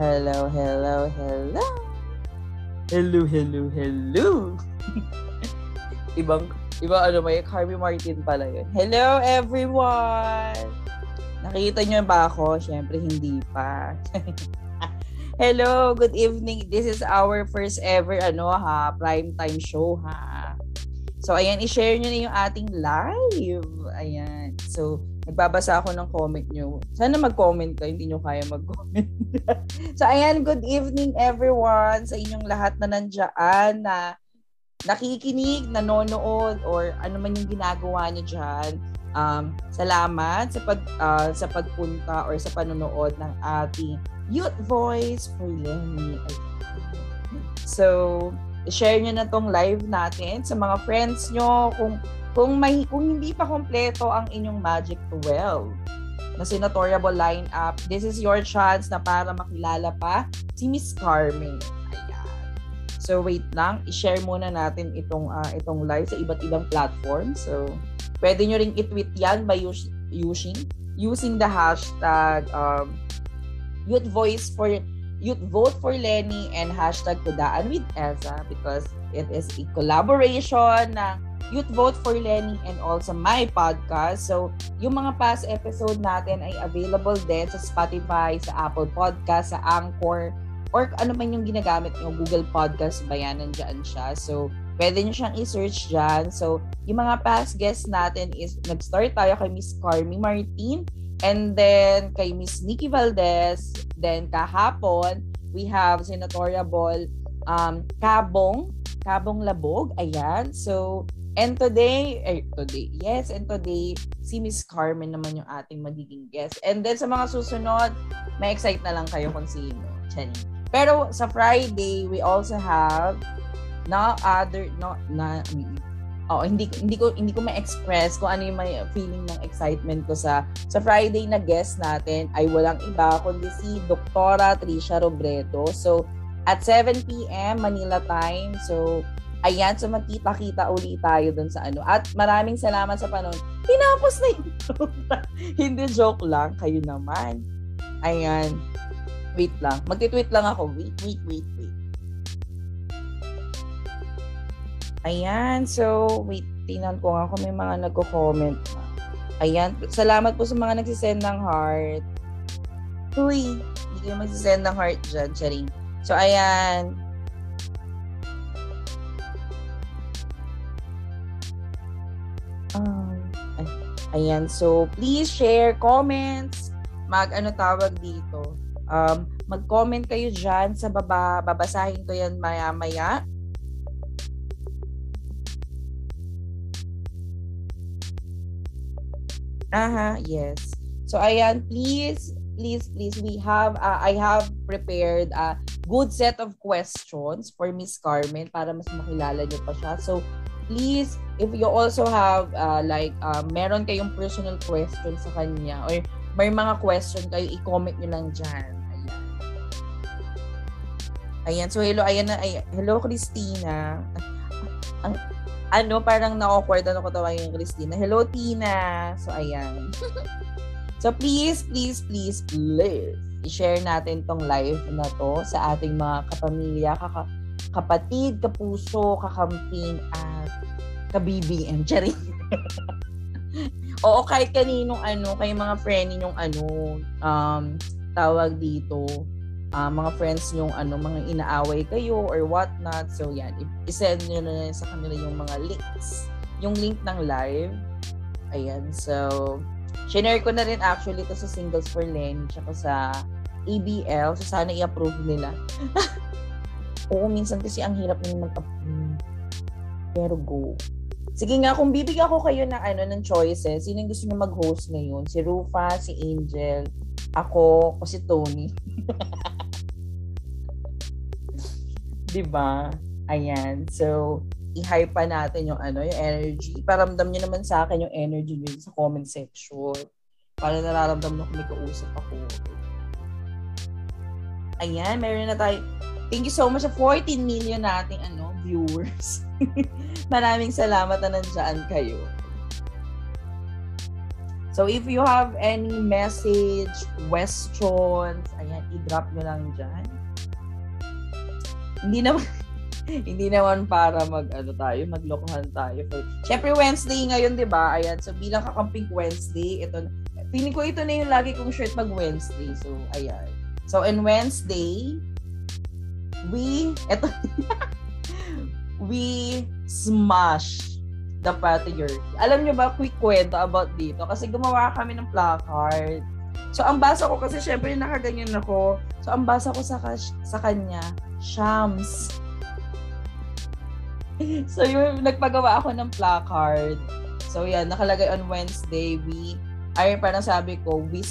Hello, hello, hello. Hello, hello, hello. Ibang, iba ano may Harvey Martin pala yun. Hello, everyone! Nakita niyo ba ako? Siyempre, hindi pa. hello, good evening. This is our first ever, ano ha, prime time show ha. So, ayan, i-share nyo na yung ating live. Ayan. So, nagbabasa ako ng comment nyo. Sana mag-comment ka, hindi nyo kaya mag-comment. so, ayan, good evening everyone sa inyong lahat na nandiyan na nakikinig, nanonood, or ano man yung ginagawa nyo dyan. Um, salamat sa pag uh, sa pagpunta or sa panonood ng ating Youth Voice for Lenny. So, share nyo na tong live natin sa mga friends nyo kung kung may kung hindi pa kompleto ang inyong Magic 12 na senatoriable lineup, this is your chance na para makilala pa si Miss Carmen. Ayan. So wait lang, i-share muna natin itong uh, itong live sa iba't ibang platform. So pwede nyo ring i-tweet yan by us- using using the hashtag um, youth voice for youth vote for Lenny and hashtag kudaan with Elsa because it is a collaboration ng Youth Vote for Lenny and also my podcast. So, yung mga past episode natin ay available din sa Spotify, sa Apple Podcast, sa Anchor, or ano man yung ginagamit nyo, Google Podcast ba yan, nandiyan siya. So, pwede nyo siyang i-search dyan. So, yung mga past guests natin is, nag-start tayo kay Miss Carmi Martin, and then kay Miss Nikki Valdez, then kahapon, we have Senatoriable um, Kabong, Kabong Labog, ayan. So, And today, eh, today, yes, and today, si Miss Carmen naman yung ating magiging guest. And then sa mga susunod, may excite na lang kayo kung sino. Chani. Pero sa Friday, we also have na other, no, na, oh, hindi, hindi ko, hindi ko ma-express kung ano yung may feeling ng excitement ko sa, sa Friday na guest natin ay walang iba kundi si Doktora Trisha Robredo. So, at 7 p.m. Manila time. So, Ayan, so magkita-kita uli tayo dun sa ano. At maraming salamat sa panon. Tinapos na yung Hindi joke lang, kayo naman. Ayan. Wait lang. Magti-tweet lang ako. Wait, wait, wait, wait. Ayan, so wait, tinan ko nga kung may mga nagko-comment. Ayan, salamat po sa mga nagsisend ng heart. Uy, hindi kayo magsisend ng heart dyan, Charing. So, ayan, ayan, so please share comments, mag ano tawag dito. Um, mag-comment kayo diyan sa baba, babasahin ko 'yan maya-maya. Aha, yes. So ayan, please please please we have uh, I have prepared a good set of questions for Miss Carmen para mas makilala niyo pa siya. So please, if you also have, uh, like, uh, meron kayong personal question sa kanya or may mga question kayo, i-comment nyo lang dyan. Ayan. Ayan. So, hello. Ayan na. Ayan. Hello, Christina. Ang, ano, parang na-awkward ano ko tawagin yung Christina. Hello, Tina. So, ayan. so, please, please, please, please, i-share natin tong live na to sa ating mga kapamilya, kaka kapatid, kapuso, kakamping, at ka-BBM. Charing. Oo, kahit kaninong ano, kay mga friend ninyong ano, um, tawag dito, uh, mga friends nyong ano, mga inaaway kayo or what not. So, yan. I-send nyo na sa kanila yung mga links. Yung link ng live. Ayan. So, share ko na rin actually to sa Singles for Len tsaka sa ABL. So, sana i-approve nila. Oo, minsan kasi ang hirap nang mag-approve. Pero go. Sige nga, kung bibigyan ko kayo ng ano ng choices, sino gusto niyo mag-host ngayon? Si Rufa, si Angel, ako, o si Tony. 'Di ba? Ayan. So, i-hype pa natin yung ano, yung energy. Paramdam niyo naman sa akin yung energy niyo sa comment section. Para nararamdam mo kung may kausap ako. Ayan, meron na tayo. Thank you so much sa 14 million nating ano, viewers. Maraming salamat na nandiyan kayo. So if you have any message, questions, ayan, i-drop nyo lang dyan. Hindi naman, hindi naman para mag ano tayo, maglokohan tayo. For, Syempre Wednesday ngayon, 'di ba? Ayan, so bilang kakamping Wednesday, ito feeling ko ito na yung lagi kong shirt mag Wednesday. So ayan. So in Wednesday, we ito we smash the patriarchy. Alam nyo ba, quick kwento about dito. Kasi gumawa kami ng placard. So, ang basa ko, kasi syempre nakaganyan ako. So, ang basa ko sa, sa kanya, Shams. so, yung nagpagawa ako ng placard. So, yan, nakalagay on Wednesday, we, ay, parang sabi ko, we,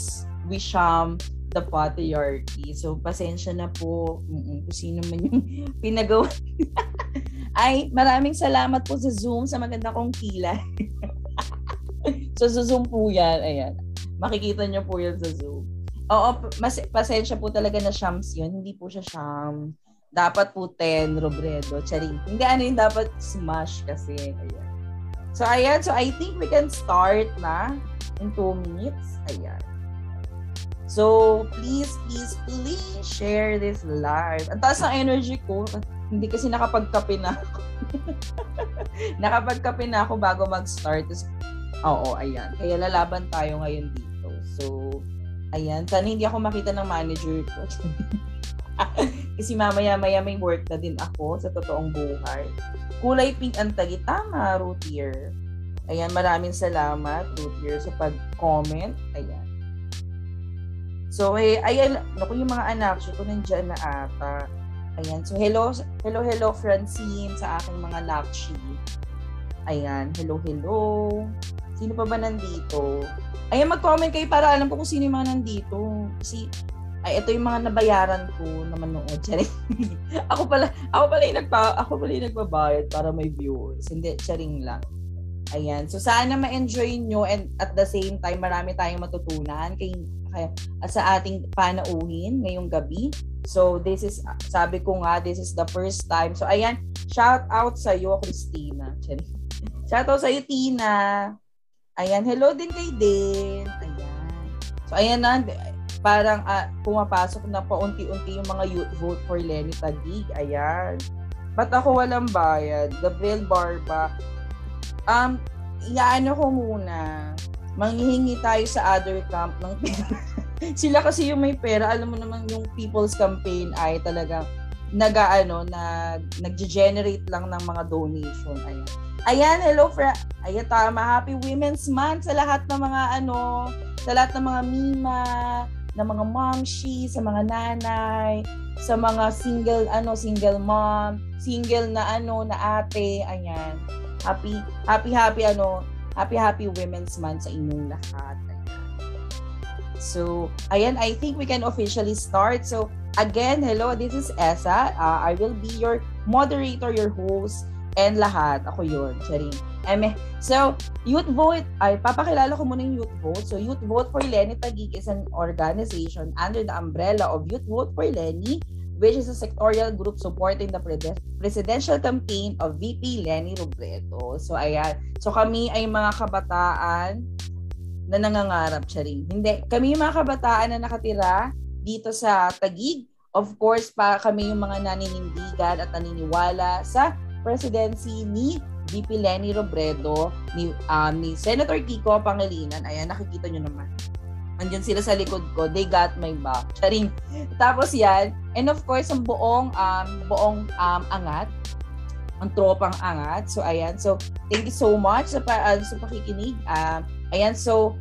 we sham the patriarchy. So, pasensya na po kung sino man yung pinagawa. Ay, maraming salamat po sa Zoom sa maganda kong kilay. so, sa Zoom po yan. Ayan. Makikita nyo po yan sa Zoom. Oo, mas, pasensya po talaga na Shams yun. Hindi po siya Sham. Dapat po 10, Robredo. Charing. Hindi ano yung dapat smash kasi. Ayan. So, ayan. So, I think we can start na in 2 minutes. Ayan. So, please, please, please share this live. Ang taas ng energy ko. Hindi kasi nakapagkape na ako. nakapagkape na ako bago mag-start. Oo, ayan. Kaya lalaban tayo ngayon dito. So, ayan. Sana hindi ako makita ng manager ko. kasi mamaya-maya may work na din ako sa totoong buhay. Kulay pink ang tagi. Tama, Rutier. Ayan, maraming salamat, Rutier, sa pag-comment. Ayan. So, eh, ayan, naku, yung mga anak ko nandiyan na ata. Ayan. So, hello, hello, hello, Francine, sa aking mga lakshi. Ayan. Hello, hello. Sino pa ba nandito? Ayan, mag-comment kayo para alam ko kung sino yung mga nandito. Kasi, ay, ito yung mga nabayaran ko na manood. Charing. ako pala, ako pala yung nagpa, ako pala yung nagbabayad para may viewers. Hindi, charing lang. Ayan. So, sana ma-enjoy nyo and at the same time, marami tayong matutunan kay, kaya, sa ating panauhin ngayong gabi. So, this is, sabi ko nga, this is the first time. So, ayan, shout out sa iyo, Christina. Shout out sa iyo, Tina. Ayan, hello din kay Din. Ayan. So, ayan na, parang uh, pumapasok na paunti-unti yung mga youth vote for Lenny Tadig. Ayan. Ba't ako walang bayad? Gabriel Barba. Um, iyaano ko muna. Manghihingi tayo sa other camp ng sila kasi yung may pera, alam mo naman yung People's Campaign ay talagang nag-ano, nag, nag-generate lang ng mga donation. Ayan. Ayan, hello, fra- ayan, tama. Happy Women's Month sa lahat ng mga ano, sa lahat ng mga mima, ng mga momshi, sa mga nanay, sa mga single, ano, single mom, single na ano, na ate, ayan. Happy, happy, happy, ano, happy, happy Women's Month sa inyong lahat. So, ayan, I think we can officially start. So, again, hello, this is Esa. Uh, I will be your moderator, your host, and lahat. Ako yun, Charing. Eme. So, Youth Vote, ay papakilala ko muna yung Youth Vote. So, Youth Vote for Lenny Taguig is an organization under the umbrella of Youth Vote for Lenny, which is a sectorial group supporting the presidential campaign of VP Lenny Robredo. So, ayan. So, kami ay mga kabataan na nangangarap siya rin. Hindi. Kami yung mga kabataan na nakatira dito sa Tagig. Of course, pa kami yung mga naninindigan at naniniwala sa presidency ni VP Lenny Robredo, ni, um, ni Senator Kiko Pangilinan. Ayan, nakikita nyo naman. Andiyan sila sa likod ko. They got my back. Charing. Tapos yan. And of course, ang buong, um, buong um, angat ang tropang angat. So, ayan. So, thank you so much sa, pa, uh, sa pakikinig. Uh, Ayan, so,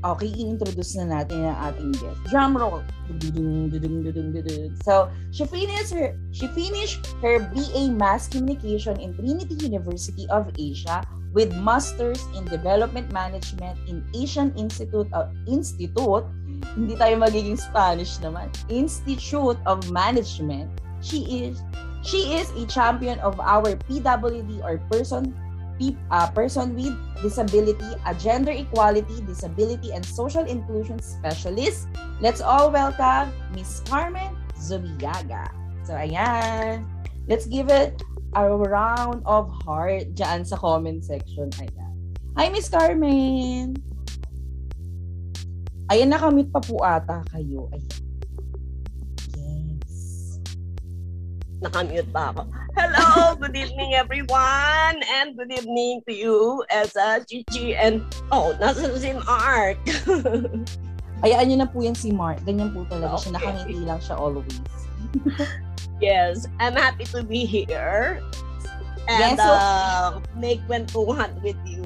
okay, i-introduce na natin ang ating guest. Drum roll. So, she finished her, she finished her BA Mass Communication in Trinity University of Asia with Masters in Development Management in Asian Institute of Institute, hindi tayo magiging Spanish naman, Institute of Management. She is she is a champion of our PWD or person uh, person with disability, a gender equality, disability, and social inclusion specialist. Let's all welcome Miss Carmen Zubiaga. So, ayan. Let's give it a round of heart dyan sa comment section. Ayan. Hi, Miss Carmen! Ayan, nakamute pa po ata kayo. Ay. Yes. Nakamute pa ako. Hello, good evening everyone, and good evening to you, Esa, Chichi, and oh, nasa si Mark. Hayaan niyo na po yan si Mark. Ganyan po talaga siya. Okay. Nakangiti lang siya always. yes, I'm happy to be here. And Yes, so- uh, make kwentuhan with you.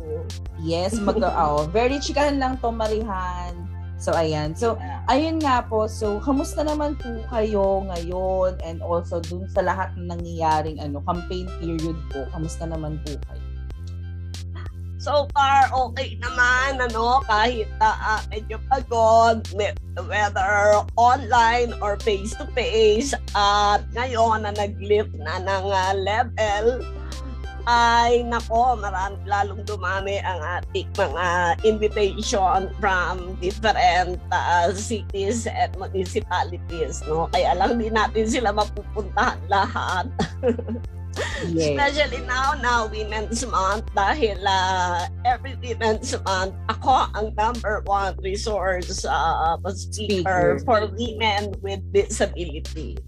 Yes, mag oh, very chikahan lang to Marihan. So ayan. So ayun nga po. So kamusta naman po kayo ngayon and also dun sa lahat ng nangyayaring ano campaign period po. Kamusta naman po kayo? So far, okay naman, ano, kahit uh, medyo pagod, whether online or face-to-face, at ngayon na nag-lift na ng uh, level, ay nako, marami lalong dumami ang ating mga invitation from different uh, cities and municipalities, no? Kaya lang di natin sila mapupuntahan lahat. Yes. Especially now na Women's Month dahil uh, every Women's Month, ako ang number one resource uh, speaker Speaker. for women with disability.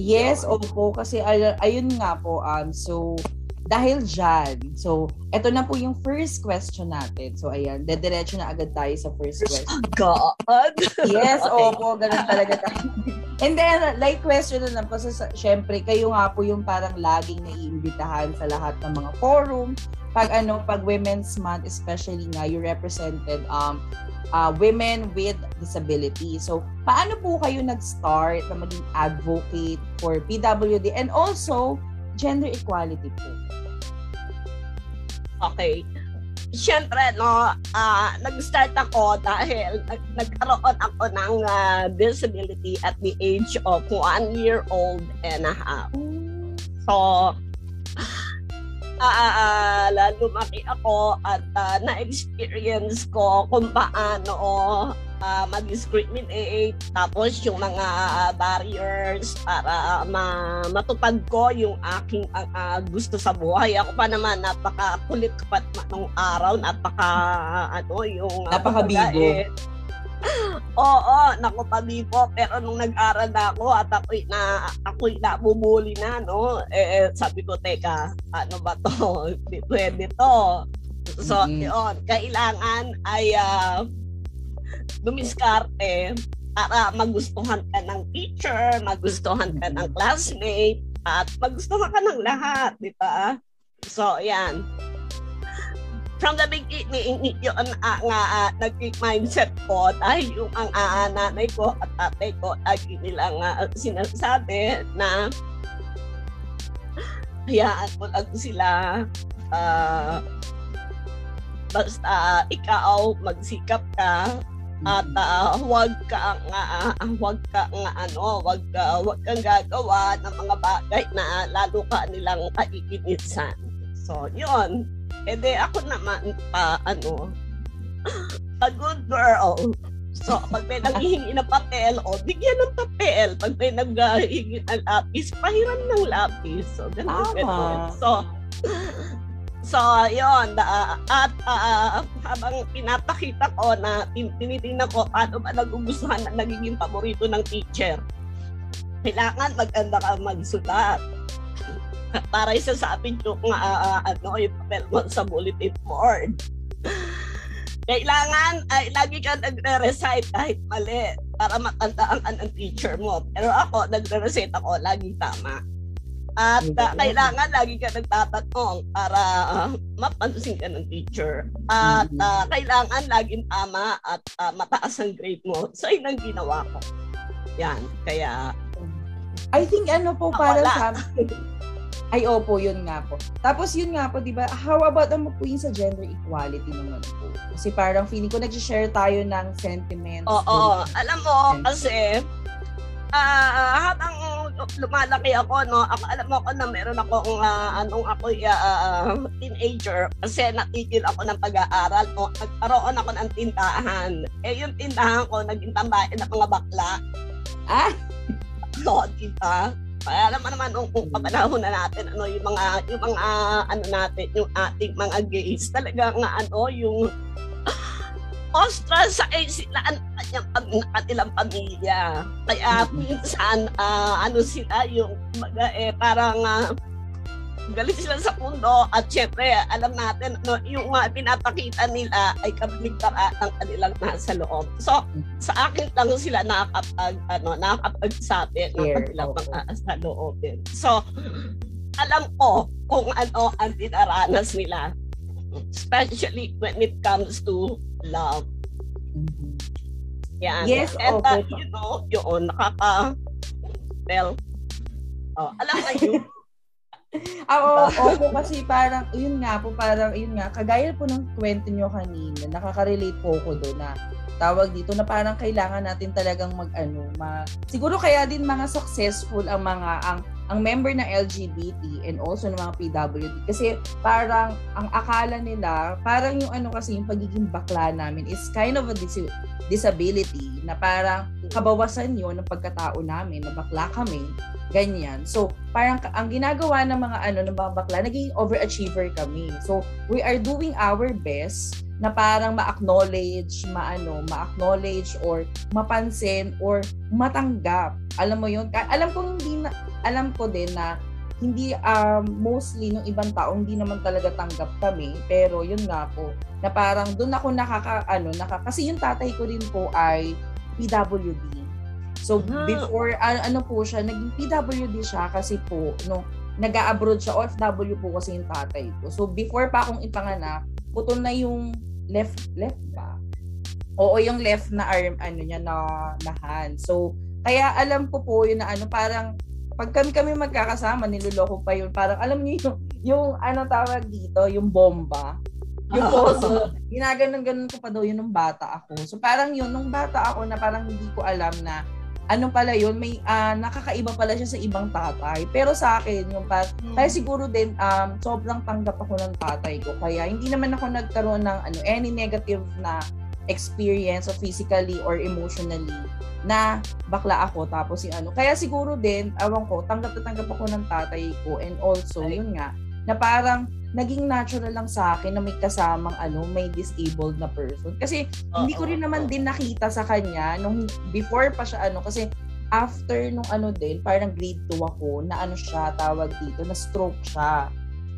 Yes, opo. Kasi ay- ayun nga po. Um, so, dahil dyan, so, eto na po yung first question natin. So, ayan, dediretso na agad tayo sa first question. God! Yes, Okay. opo, ganun talaga tayo. And then, like question na lang, kasi sa- syempre, kayo nga po yung parang laging naiimbitahan sa lahat ng mga forum. Pag ano, pag Women's Month, especially nga, you represented um, uh, women with disability. So, paano po kayo nag-start na maging advocate for PWD and also gender equality po? Okay. Siyempre, no, ah, nag-start ako dahil nag- nagkaroon ako ng ah, disability at the age of one year old and a half. So, ah, ah, ah, lumaki ako at ah, na-experience ko kung paano ah, mag-discriminate tapos yung mga barriers para ma- matupad ko yung aking ah, ah, gusto sa buhay. Ako pa naman napaka-kulit pa nung araw, napaka ano yung ah, Napakabigo. eh, Oo, naku pabibo. Pero nung nag-aral na ako at ako'y na, ako'y nabubuli na, no? Eh, sabi ko, teka, ano ba to? Hindi pwede to. So, Mhm. yun, kailangan ay ah, dumiskarte para magustuhan ka ng teacher, magustuhan ka ng classmate, at magustuhan ka ng lahat, di ba? So, yan. From the beginning, yun ang uh, uh, naging mindset ko dahil yung ang uh, nanay ko at tatay ko lagi nilang uh, sinasabi na hayaan mo lang sila ah, basta ikaw magsikap ka at ah, huwag ka nga huwag ka nga ano huwag ka huwag kang gagawa ng mga bagay na lalo ka nilang kaiginisan so yun. Eh di ako naman pa ano a good girl. So pag may naghihingi ng papel o bigyan ng papel. Pag may naghihingi ng lapis pahiram ng lapis. So ganun Tama. ganun. So So, yun. da- at ah, habang pinapakita ko na tin- tinitingnan ko paano ba nagugustuhan na nagiging paborito ng teacher, kailangan maganda ka magsulat. Para isa sa atin yung ah, ano, yung papel mo sa bulletin board. Kailangan ay lagi ka nagre-recite kahit mali para matandaan ka ng teacher mo. Pero ako, nagre-recite ako, laging tama. At ah, kailangan lagi ka nagtatanong para ah, mapansin ka ng teacher. At ah, kailangan laging tama at ah, mataas ang grade mo. So, yun ang ginawa ko. Yan. Kaya, I think ano po para sa ay opo, yun nga po. Tapos yun nga po, di ba, how about naman po sa gender equality naman po? Kasi parang feeling ko nag-share tayo ng sentiments. oo. Alam mo, kasi, ah habang lumalaki ako, no, ako, alam mo ako na meron akong, ah, anong ako, ah, teenager, kasi natigil ako ng pag-aaral, no, nagkaroon ako ng tindahan. Eh, yung tindahan ko, naging tambayan ng mga bakla. Ah! No, diba? Kaya naman naman nung kung kapanahon na natin ano yung mga yung mga ano natin yung ating mga gays talaga nga ano yung ostracize sila ang kanyang kanilang pamilya. Kaya minsan, uh, ano sila, yung mga, eh, parang uh, galit sila sa mundo at syempre alam natin no, yung uh, pinapakita nila ay kabaligtara ng kanilang nasa loob. So sa akin lang sila nakakapag ano nakakapagsabi ng kanilang mga sa loob. So alam ko kung ano ang dinaranas nila especially when it comes to love. Mm-hmm. Yan. Yes, And okay. uh, you know, yun, nakaka, well, oh, alam na yun. Ah, oo, oh, oh, kasi parang, yun nga po, parang, yun nga, kagaya po ng kwento nyo kanina, nakaka-relate po ko doon na tawag dito na parang kailangan natin talagang mag-ano, ma, siguro kaya din mga successful ang mga, ang ang member ng LGBT and also ng mga PWD kasi parang ang akala nila parang yung ano kasi yung pagiging bakla namin is kind of a dis- disability na parang kabawasan yun ng pagkatao namin na bakla kami ganyan so parang ang ginagawa ng mga ano ng mga bakla naging overachiever kami so we are doing our best na parang ma-acknowledge, maano, ma-acknowledge or mapansin or matanggap. Alam mo 'yun? Alam ko hindi na, alam ko din na hindi um, mostly ng ibang tao hindi naman talaga tanggap kami. Pero yun nga po na parang doon ako nakaka ano naka kasi yung tatay ko din po ay PWD so hmm. before uh, ano po siya naging PWD siya kasi po no nag-abroad siya OFW po kasi yung tatay ko. So before pa akong ipanganak putol na yung left left ba? Oo yung left na arm ano niya na na hand so kaya alam ko po yun na ano parang pag kami kami magkakasama, niloloko pa yun. Parang alam niyo yung, yung ano tawag dito, yung bomba. Yung poso, ginaganon-ganon ko pa daw yun nung bata ako. So parang yun, nung bata ako na parang hindi ko alam na ano pala yun, may uh, nakakaiba pala siya sa ibang tatay. Pero sa akin, yung pa, hmm. kaya siguro din um, sobrang tanggap ako ng tatay ko. Kaya hindi naman ako nagkaroon ng ano any negative na experience of physically or emotionally na bakla ako tapos yung ano. Kaya siguro din, awan ko, tanggap na tanggap ako ng tatay ko and also, yun nga, na parang naging natural lang sa akin na may kasamang ano, may disabled na person. Kasi uh, hindi ko rin naman din nakita sa kanya nung before pa siya ano kasi after nung ano din, parang grade 2 ako na ano siya tawag dito, na stroke siya.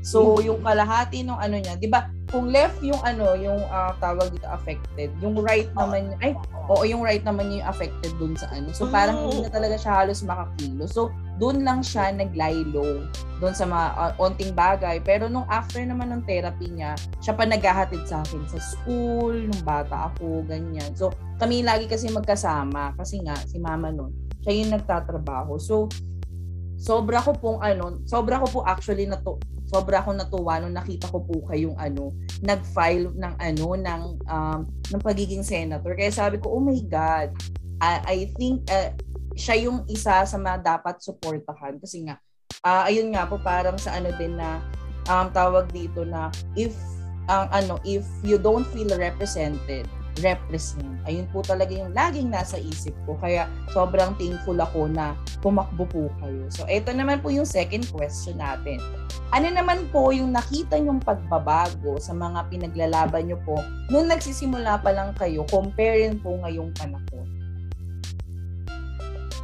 So, mm. yung kalahati ng ano niya, 'di ba? Kung left yung ano, yung uh, tawag dito affected, yung right naman ay oo, yung right naman yung affected dun sa ano. So, parang hindi na talaga siya halos makakilo. So, doon lang siya nag-lie low doon sa mga uh, onting bagay. Pero nung after naman ng therapy niya, siya pa naghahatid sa akin sa school, nung bata ako, ganyan. So, kami lagi kasi magkasama kasi nga si mama noon, siya yung nagtatrabaho. So, sobra ko pong ano, sobra ko po actually na to, sobra akong natuwa nung nakita ko po kayong ano, nag-file ng ano ng um, ng pagiging senator. Kaya sabi ko, "Oh my god, I, I think uh, siya yung isa sa mga dapat suportahan kasi nga uh, ayun nga po parang sa ano din na um, tawag dito na if ang um, ano if you don't feel represented represent. Ayun po talaga yung laging nasa isip ko. Kaya sobrang thankful ako na tumakbo po kayo. So, ito naman po yung second question natin. Ano naman po yung nakita nyong pagbabago sa mga pinaglalaban nyo po nung nagsisimula pa lang kayo, compare po ngayong panahon?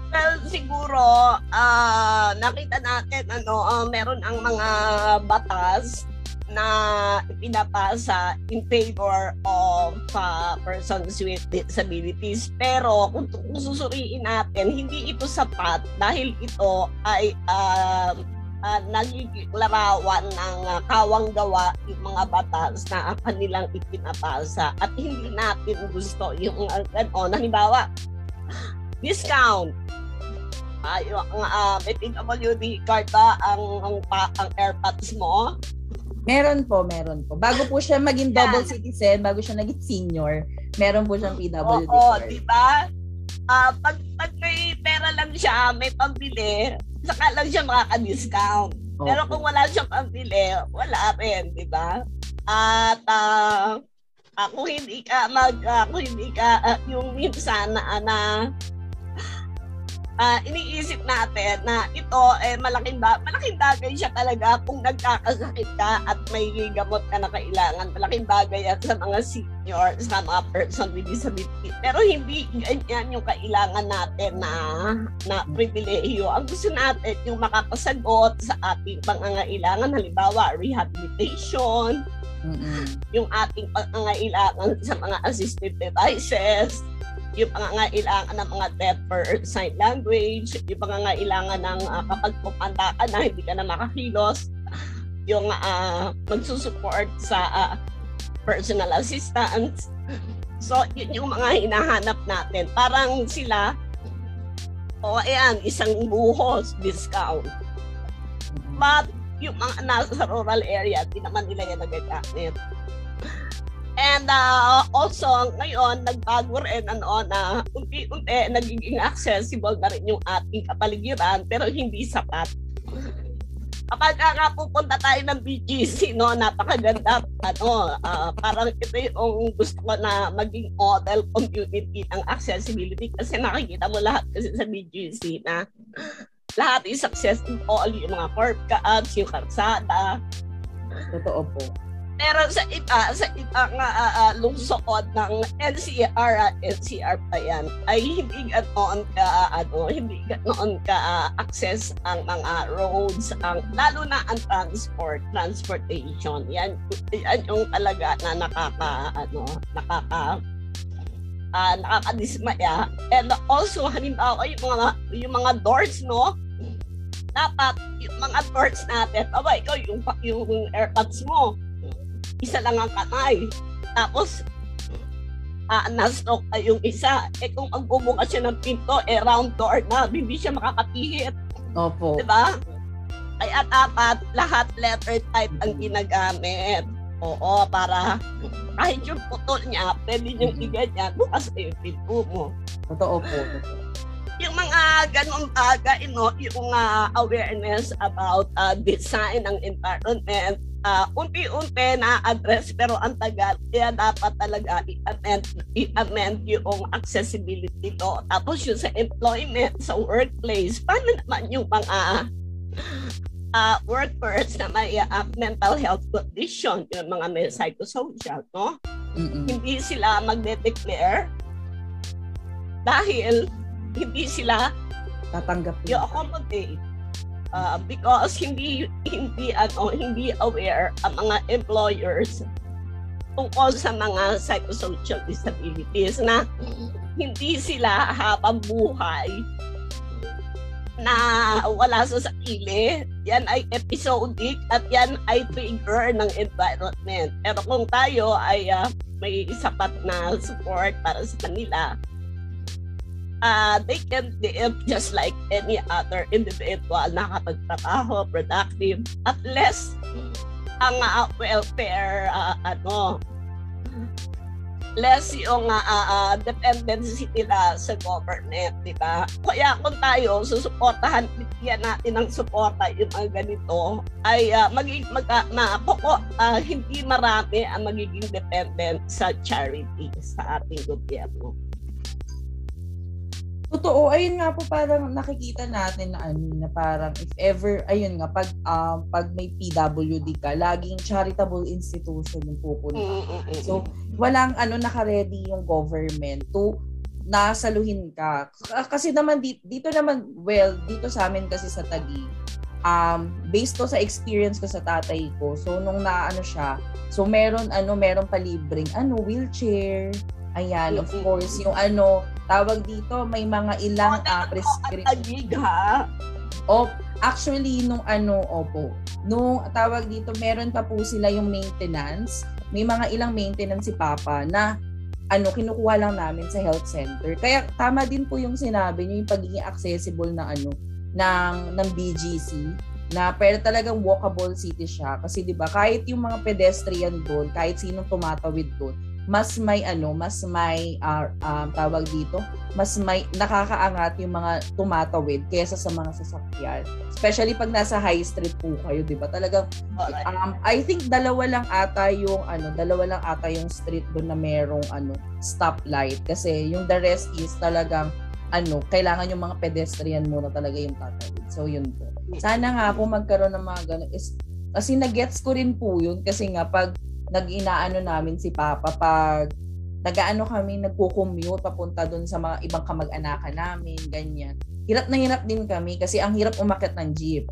Well, siguro, uh, nakita natin, ano, uh, meron ang mga batas na pinapasa in favor of uh, persons with disabilities. Pero kung, kung susuriin natin, hindi ito sapat dahil ito ay uh, uh, nagiging larawan ng uh, kawang gawa yung mga batas na kanilang ipinapasa at hindi natin gusto yung uh, gano'n. Halimbawa, discount uh, uh, may PWD card ba ang, ang, ang AirPods mo? Meron po, meron po. Bago po siya maging double citizen, bago siya naging senior, meron po siyang PWD Oo, di ba? Uh, pag, pag may pera lang siya, may pambili, saka lang siya makaka-discount. Okay. Pero kung wala siyang pambili, wala rin, di ba? At uh, uh, kung hindi ka mag uh, kung hindi ka uh, yung minsan na, na uh, iniisip natin na ito eh malaking ba malaking bagay siya talaga kung nagkakasakit ka at may gamot ka na kailangan. Malaking bagay yan sa mga senior, sa mga person with disability. Pero hindi ganyan yung kailangan natin na na pribilehiyo. Ang gusto natin yung makakasagot sa ating pangangailangan, halimbawa rehabilitation, Mm-hmm. yung ating pangangailangan sa mga assistive devices, yung pangangailangan ng mga deaf for sign language, yung pangangailangan ng uh, kapag pumanda ka na hindi ka na makakilos, yung uh, magsusupport sa uh, personal assistance. So, yun yung mga hinahanap natin. Parang sila, o oh, ayan, isang buhos discount. But, yung mga nasa rural area, di naman nila yan nagagamit. And uh, also, ngayon, nagbago rin ano, na unti-unti nagiging accessible na rin yung ating kapaligiran pero hindi sapat. Kapag nga pupunta tayo ng BGC, no, napakaganda, ano, uh, parang ito yung gusto ko na maging model community ng accessibility kasi nakikita mo lahat kasi sa BGC na lahat is accessible, yung mga curb cuts, yung kalsada. Totoo po. Pero sa iba, sa iba nga uh, uh, lungsod ng NCR at NCR pa yan, ay hindi ganoon ka, uh, ano, hindi ganoon ka uh, access ang mga roads, ang, lalo na ang transport, transportation. Yan, yan yung talaga na nakaka, ano, nakaka, uh, nakakadismaya. And also, halimbawa, yung mga, yung mga doors, no? Dapat, yung mga doors natin, aba, ikaw, yung, yung airpods mo, isa lang ang kamay. Tapos, uh, na-stroke na yung isa. Eh kung magbubukas siya ng pinto, eh round door na, hindi siya makakapihit. Opo. Diba? Kaya dapat lahat letter type ang ginagamit. Oo, para kahit yung putol niya, pwede niyong iganyan, bukas na yung pinto mo. Totoo po. Yung mga ganong bagay, no, yung uh, awareness about uh, design ng environment, uh, unti-unti na-address pero ang tagal kaya dapat talaga i-amend, i-amend yung accessibility law. Tapos yung sa employment, sa workplace, paano naman yung mga uh, workers na may uh, mental health condition, yung mga may psychosocial, no? Mm-mm. Hindi sila magde-declare dahil hindi sila tatanggap i-accommodate uh, because hindi hindi ano hindi aware ang mga employers tungkol sa mga psychosocial disabilities na hindi sila habang buhay na wala sa sarili. Yan ay episodic at yan ay trigger ng environment. Pero kung tayo ay uh, may sapat na support para sa kanila, uh, they can live just like any other individual na kapagtrabaho, productive, at less ang uh, welfare, uh, ano, less yung uh, uh, dependency nila sa government, di ba? Kaya kung tayo susuportahan, bigyan natin ng suporta yung mga ganito, ay uh, maging, mag, uh, ma, poko, uh, hindi marami ang magiging dependent sa charity sa ating gobyerno. Totoo, ayun nga po parang nakikita natin na ano na parang if ever ayun nga pag um, pag may PWD ka, laging charitable institution yung pupunta. Mm, so walang ano naka-ready yung government to nasaluhin ka. Kasi naman dito, dito naman well, dito sa amin kasi sa Taguig um based to sa experience ko sa tatay ko. So nung naano siya, so meron ano meron palibreng ano wheelchair, Ayan, of course, yung ano, tawag dito, may mga ilang uh, prescription. Oh, actually, nung ano, opo, nung tawag dito, meron pa po sila yung maintenance. May mga ilang maintenance si Papa na ano, kinukuha lang namin sa health center. Kaya tama din po yung sinabi niyo, yung pagiging accessible na ano, ng, ng BGC na pero talagang walkable city siya kasi 'di ba kahit yung mga pedestrian doon kahit sinong tumatawid doon mas may ano, mas may uh, uh, tawag dito, mas may nakakaangat yung mga tumatawid kaysa sa mga sasakyan. Especially pag nasa high street po kayo, 'di ba? Talagang um, I think dalawa lang ata yung ano, dalawa lang ata yung street doon na merong ano, stoplight kasi yung the rest is talagang ano, kailangan yung mga pedestrian muna talaga yung tatawid. So, yun po. Sana nga po magkaroon ng mga ganun. Is, kasi nagets ko rin po yun kasi nga pag nag-inaano namin si Papa, pag nagaano kami, nagko-commute papunta doon sa mga ibang kamag-anakan namin, ganyan. Hirap na hirap din kami kasi ang hirap umakyat ng jeep.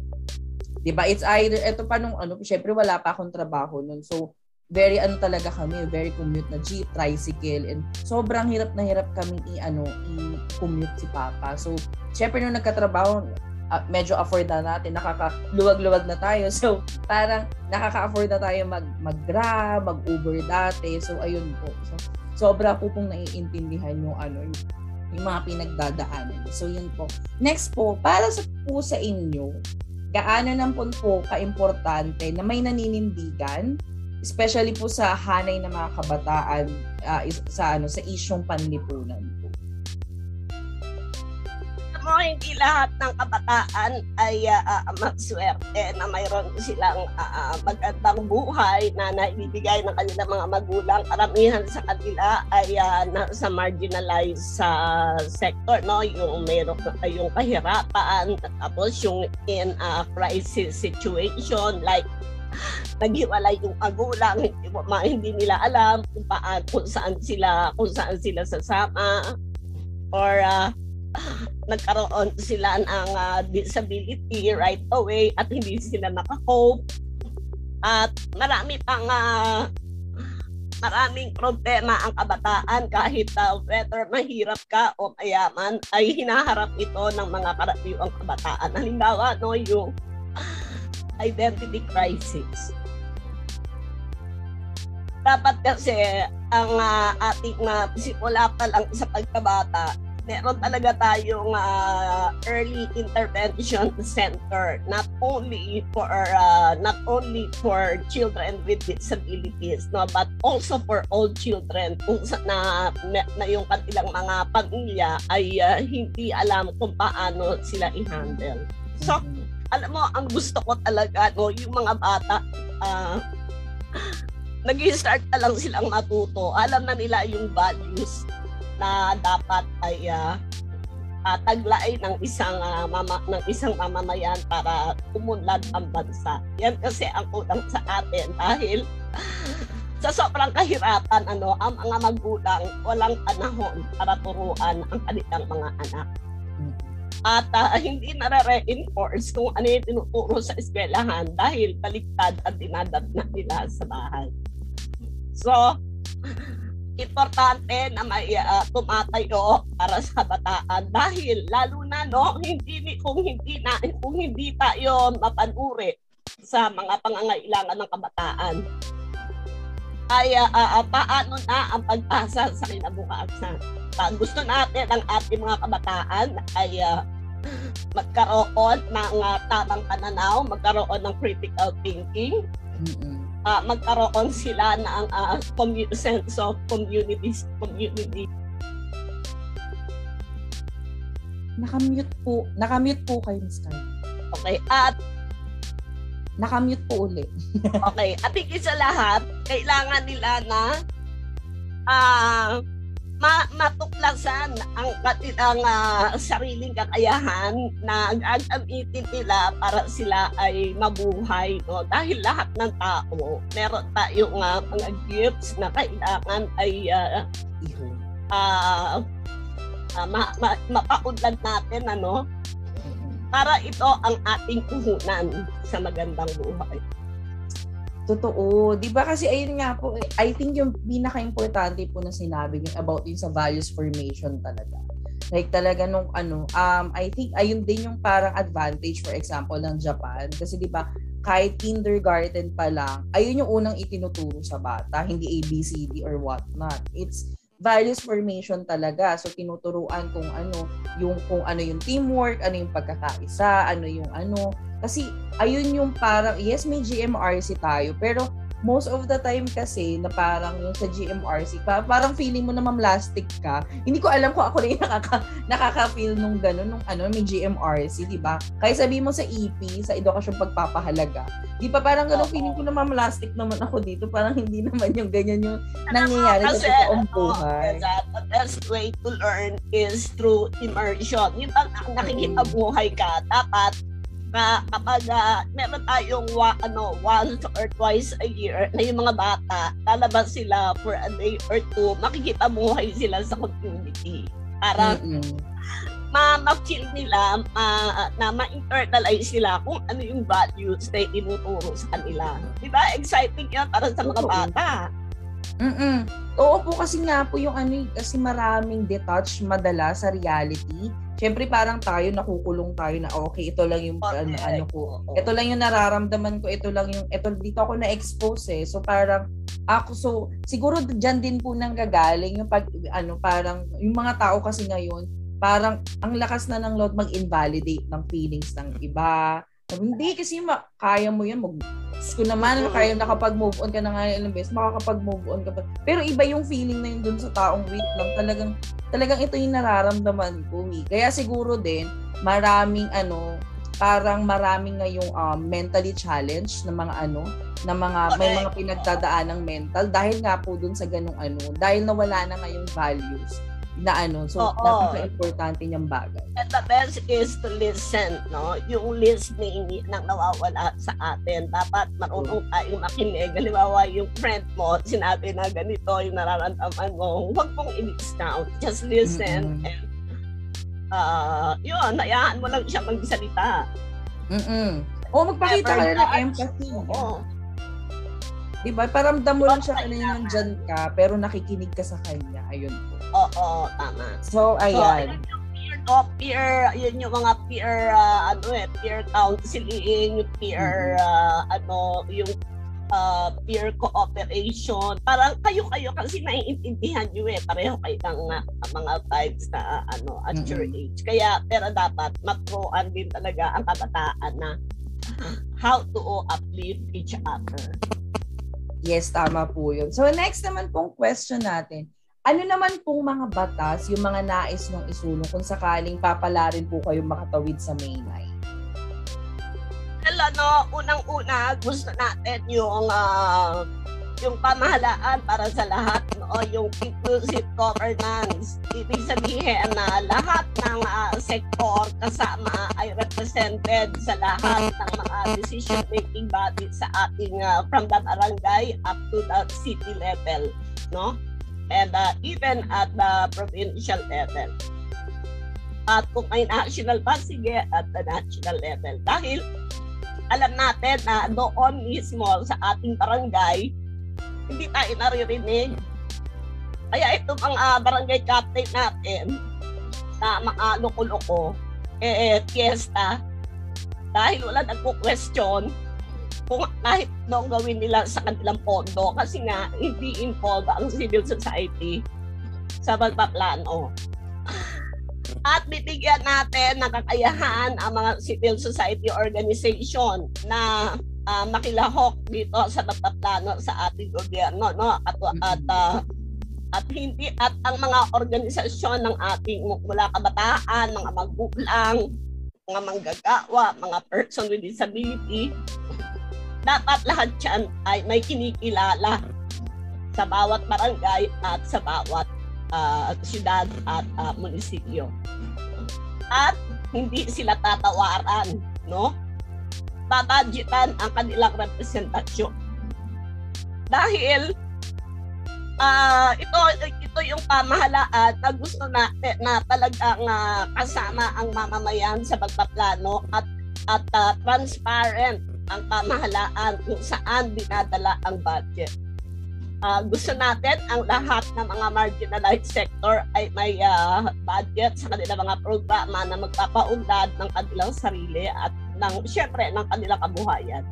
'Di ba? It's either eto pa nung ano, syempre wala pa akong trabaho noon. So very ano talaga kami, very commute na jeep, tricycle, and sobrang hirap na hirap kaming i-ano, i-commute si Papa. So, syempre nung nagkatrabaho, uh, medyo afford na natin, nakakaluwag-luwag na tayo. So, parang nakaka-afford na tayo mag, mag-grab, mag-uber dati. So, ayun po. So, sobra po pong naiintindihan yung ano, yung, yung mga pinagdadaanan. So, yun po. Next po, para sa po sa inyo, gaano nang po po ka-importante na may naninindigan especially po sa hanay ng mga kabataan uh, sa ano sa isyong panlipunan. Mo hindi lahat ng kabataan ay uh, magswerte na mayroon silang uh, magandang buhay na naibibigay ng kanilang mga magulang. Karamihan sa kanila ay uh, nasa marginalized sa uh, sector, no? Yung mayroon yung kahirapan, tapos yung in a crisis situation like naghiwalay yung magulang, hindi, ma, hindi nila alam kung paano, kung saan sila, kung saan sila sasama or uh, nagkaroon sila ng uh, disability right away at hindi sila nakakope at marami pang uh, maraming problema ang kabataan kahit uh, whether mahirap ka o mayaman ay hinaharap ito ng mga karaniwang kabataan. Halimbawa, no, yung identity crisis. Dapat kasi ang uh, ating uh, simula pa lang sa pagkabata, meron talaga tayong uh, early intervention center not only for uh, not only for children with disabilities no but also for all children kung sa, na, na yung kanilang mga pamilya ay uh, hindi alam kung paano sila i-handle. So alam mo, ang gusto ko talaga, no, yung mga bata, uh, nag-start na lang silang matuto. Alam na nila yung values na dapat ay uh, uh, taglay ng isang uh, mama ng isang mamamayan para umunlad ang bansa. Yan kasi ang kulang sa atin dahil sa sobrang kahirapan ano ang mga magulang walang panahon para turuan ang kanilang mga anak at uh, hindi nare-reinforce kung ano yung tinuturo sa eskwelahan dahil baliktad ang dinadabna nila sa bahay. So, importante na may uh, tumatayo para sa kabataan dahil lalo na no hindi kung hindi na kung hindi tayo mapanuri sa mga pangangailangan ng kabataan ay uh, uh, paano na ang pag-asa sa kinabukasan. Pag gusto natin ang ating mga kabataan ay uh, magkaroon ng uh, tamang pananaw, magkaroon ng critical thinking, mm-hmm. Uh, magkaroon sila ng uh, commu- sense of community community. Nakamute po, nakamute po kayo, Miss Kyle. Okay, at nakamute po uli. okay, at higit sa lahat, kailangan nila na uh, ma- matuklasan ang kanilang uh, sariling kakayahan na gagamitin nila para sila ay mabuhay. No? Dahil lahat ng tao, meron tayong uh, mga gifts na kailangan ay uh, uh, uh, ma- ma- mapaunlad natin ano para ito ang ating puhunan sa magandang buhay. Totoo. 'Di ba kasi ayun nga po, I think yung pinaka-importante po na sinabi niyo about yung sa values formation talaga. Like talaga nung ano, um I think ayun din yung parang advantage for example ng Japan kasi 'di ba kahit kindergarten pa lang, ayun yung unang itinuturo sa bata, hindi ABCD or what not. It's values formation talaga. So tinuturuan kung ano, yung kung ano yung teamwork, ano yung pagkakaisa, ano yung ano, kasi ayun yung parang, yes may GMRC tayo, pero most of the time kasi na parang yung sa GMRC, parang feeling mo na mamlastic ka. Hindi ko alam kung ako rin nakaka, nakaka-feel nung gano'n, nung ano, may GMRC, di ba? Kaya sabi mo sa EP, sa edukasyon pagpapahalaga, di ba parang gano'n feeling ko na mamlastic naman ako dito, parang hindi naman yung ganyan yung nangyayari sa totoong buhay. Oh, best way to learn is through immersion. Yung bang nakikita buhay ka, dapat na kapag uh, meron tayong wa, ano, once or twice a year na yung mga bata, lalabas sila for a day or two, makikita buhay sila sa community. Para mm-hmm. ma ma-feel nila, ma, na ma-internalize nila kung ano yung values na inuturo sa kanila. Di ba? Exciting yan para sa mga bata. Mm Oo po kasi nga po yung ano, kasi maraming detached madala sa reality. Syempre parang tayo nakukulong tayo na okay ito lang yung okay. ano, ano ko. Ito lang yung nararamdaman ko ito lang yung ito dito ako na expose eh. So parang ako so siguro diyan din po nang gagaling yung pag ano parang yung mga tao kasi ngayon parang ang lakas na ng load mag-invalidate ng feelings ng iba hindi kasi ma- kaya mo yan mag ko naman kaya nakapag-move on ka na nga ilang beses makakapag-move on ka pa pero iba yung feeling na yun dun sa taong weak lang talagang talagang ito yung nararamdaman ko. Eh. Kaya siguro din, maraming ano, parang maraming ngayong um, mentally challenged na mga ano, na mga may mga pinagdadaan ng mental dahil nga po dun sa ganung ano, dahil nawala na ngayong values na ano. So, Oo. napaka-importante niyang bagay. And the best is to listen, no? Yung listening nang nawawala sa atin. Dapat marunong tayong makinig. Halimbawa, yung friend mo, sinabi na ganito yung nararamdaman mo, huwag mong i-discount. Just listen mm-hmm. and uh, yun, hayaan mo lang siya magsalita. Mm-mm. O magpakita ka ng empathy. Oo. Diba? Paramdam mo lang siya kanina nandyan ka, pero nakikinig ka sa kanya. Ayun po. Oo, tama. So, ayan. So, peer, no, peer, yun yung mga peer, uh, ano eh, peer counseling, yung peer, uh, ano, yung uh, peer cooperation. Parang kayo-kayo kasi naiintindihan nyo eh. Pareho kayo ng uh, mga types na uh, ano, at mm-hmm. your age. Kaya, pero dapat maproan din talaga ang kabataan na how to uplift each other. Yes, tama po yun. So, next naman pong question natin ano naman pong mga batas, yung mga nais nung isulong kung sakaling papalarin po kayo makatawid sa Maynay? Well, ano, unang-una, gusto natin yung uh, yung pamahalaan para sa lahat, no? yung inclusive governance. Ibig sabihin na lahat ng uh, sektor kasama ay represented sa lahat ng mga decision-making bodies sa ating uh, from the barangay up to the city level. No? and uh, even at the provincial level. At kung may national pa, sige, at the national level. Dahil alam natin na doon mismo sa ating barangay, hindi tayo naririnig. Kaya ito mga barangay captain natin na mga loko-loko, eh, fiesta, dahil wala nagpo-question, kung kahit noong gawin nila sa kanilang pondo kasi nga hindi involved ang civil society sa pagpaplano. At bibigyan natin ng kakayahan ang mga civil society organization na uh, makilahok dito sa pagpaplano sa ating gobyerno no at at uh, at hindi at ang mga organisasyon ng ating mula kabataan, mga magulang, mga manggagawa, mga person with disability dapat lahat yan ay may kinikilala sa bawat barangay at sa bawat uh, syudad at uh, munisipyo. At hindi sila tatawaran, no? Babadgetan ang kanilang representasyon. Dahil uh, ito ito yung pamahalaan na gusto natin na talagang uh, kasama ang mamamayan sa pagpaplano at at uh, transparent ang pamahalaan kung saan dinadala ang budget. Uh, gusto natin ang lahat ng mga marginalized sector ay may uh, budget sa kanilang mga programa na magpapaunlad ng kanilang sarili at ng syempre ng kanilang kabuhayan.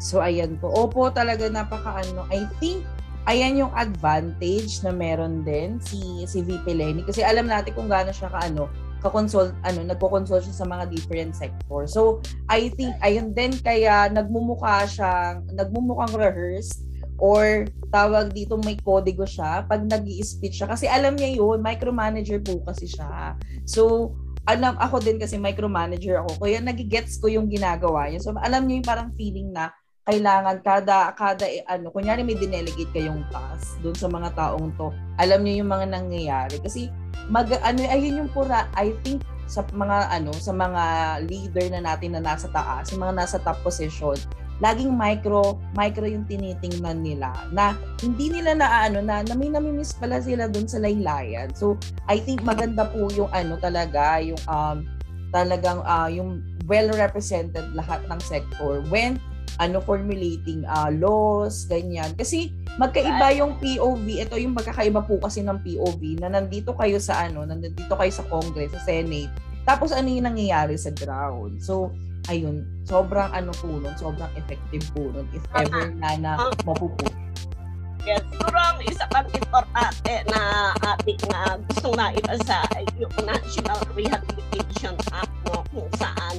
So ayan po. Opo talaga napaka ano. I think ayan yung advantage na meron din si si VP Lenny kasi alam natin kung gaano siya kaano ka-consult, ano, nagko-consult siya sa mga different sector. So, I think, ayun din, kaya nagmumukha siyang, nagmumukhang rehearsed or tawag dito may kodigo siya pag nag speech siya. Kasi alam niya yun, micromanager po kasi siya. So, alam ako din kasi micromanager ako. Kaya nagigets ko yung ginagawa niya. So, alam niya yung parang feeling na kailangan kada kada eh, ano kunyari may dinelegate kayong task doon sa mga taong to alam niyo yung mga nangyayari kasi mag ano ayun yung pura I think sa mga ano sa mga leader na natin na nasa taas yung mga nasa top position laging micro micro yung tinitingnan nila na hindi nila na ano na, na may namimiss pala sila doon sa laylayan so I think maganda po yung ano talaga yung um talagang uh, yung well represented lahat ng sector when ano formulating uh, laws, ganyan. Kasi magkaiba yung POV. Ito yung magkakaiba po kasi ng POV na nandito kayo sa ano, nandito kayo sa Congress, sa Senate. Tapos ano yung nangyayari sa ground. So, ayun, sobrang ano po nun, sobrang effective po nun if ever na na mapupush. Yes, siguro ang isa pang importante na ating uh, gustong naipasa ay yung National Rehabilitation Act no, kung saan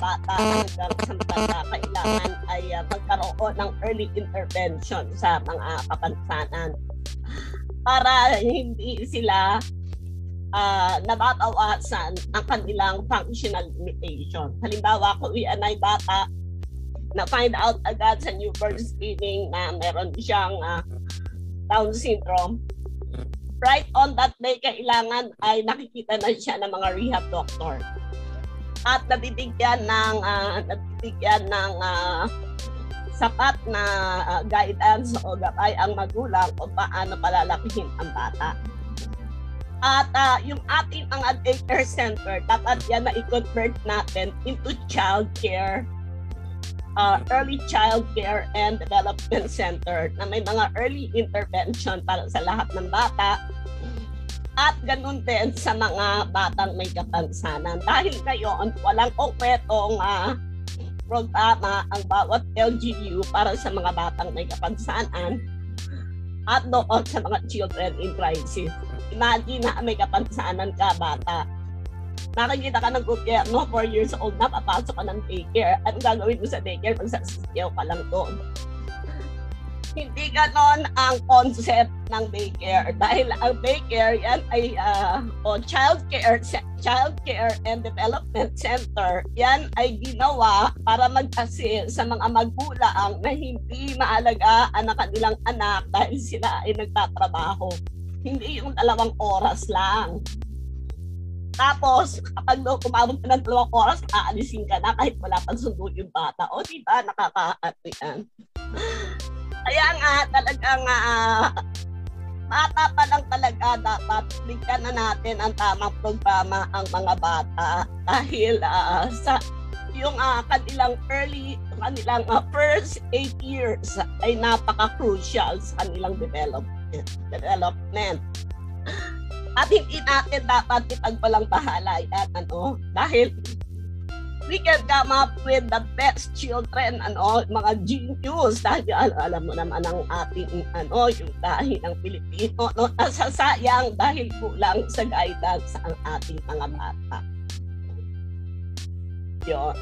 bata hanggang sa matanda kailangan ay uh, magkaroon ng early intervention sa mga kapansanan para hindi sila uh, nababawasan ang kanilang functional limitation. Halimbawa, kung yan ay bata na find out agad sa newborn screening na meron siyang uh, Down syndrome, right on that day, kailangan ay nakikita na siya ng mga rehab doctor. At nabibigyan ng, uh, nabibigyan ng uh, sapat na uh, guidance o gabay ang magulang kung paano palalakihin ang bata. At uh, yung ating mga daycare center, dapat yan na i-convert natin into child care uh, Early Child Care and Development Center na may mga early intervention para sa lahat ng bata at ganun din sa mga batang may kapansanan. Dahil ngayon, walang konkretong uh, programa ang bawat LGU para sa mga batang may kapansanan at doon sa mga children in crisis. Imagine na may kapansanan ka bata nakikita ka ng gobyerno, 4 years old na, papasok ka ng daycare. Anong gagawin mo sa daycare? Magsasisiyaw ka lang doon. Hindi ganon ang concept ng daycare dahil ang daycare yan ay uh, o child care child care and development center yan ay ginawa para mag-assist sa mga magulang na hindi maalagaan ang kanilang anak dahil sila ay nagtatrabaho hindi yung dalawang oras lang tapos, kapag no, kumabot ka ng dalawang oras, aalisin ka na kahit wala pang sundo yung bata. O, di ba? Nakakaati yan. Kaya nga, talagang uh, bata pa lang talaga dapat bigyan na natin ang tamang programa ang mga bata dahil uh, sa yung uh, kanilang early, kanilang uh, first eight years ay napaka-crucial sa kanilang development. Development. At hindi natin dapat ipagpalang bahala yan, ano, dahil we can come up with the best children, ano, mga genius, dahil alam, alam mo naman ang ating, ano, yung dahil ng Pilipino, no, nasasayang dahil kulang sa guidance ang ating mga bata. Yun.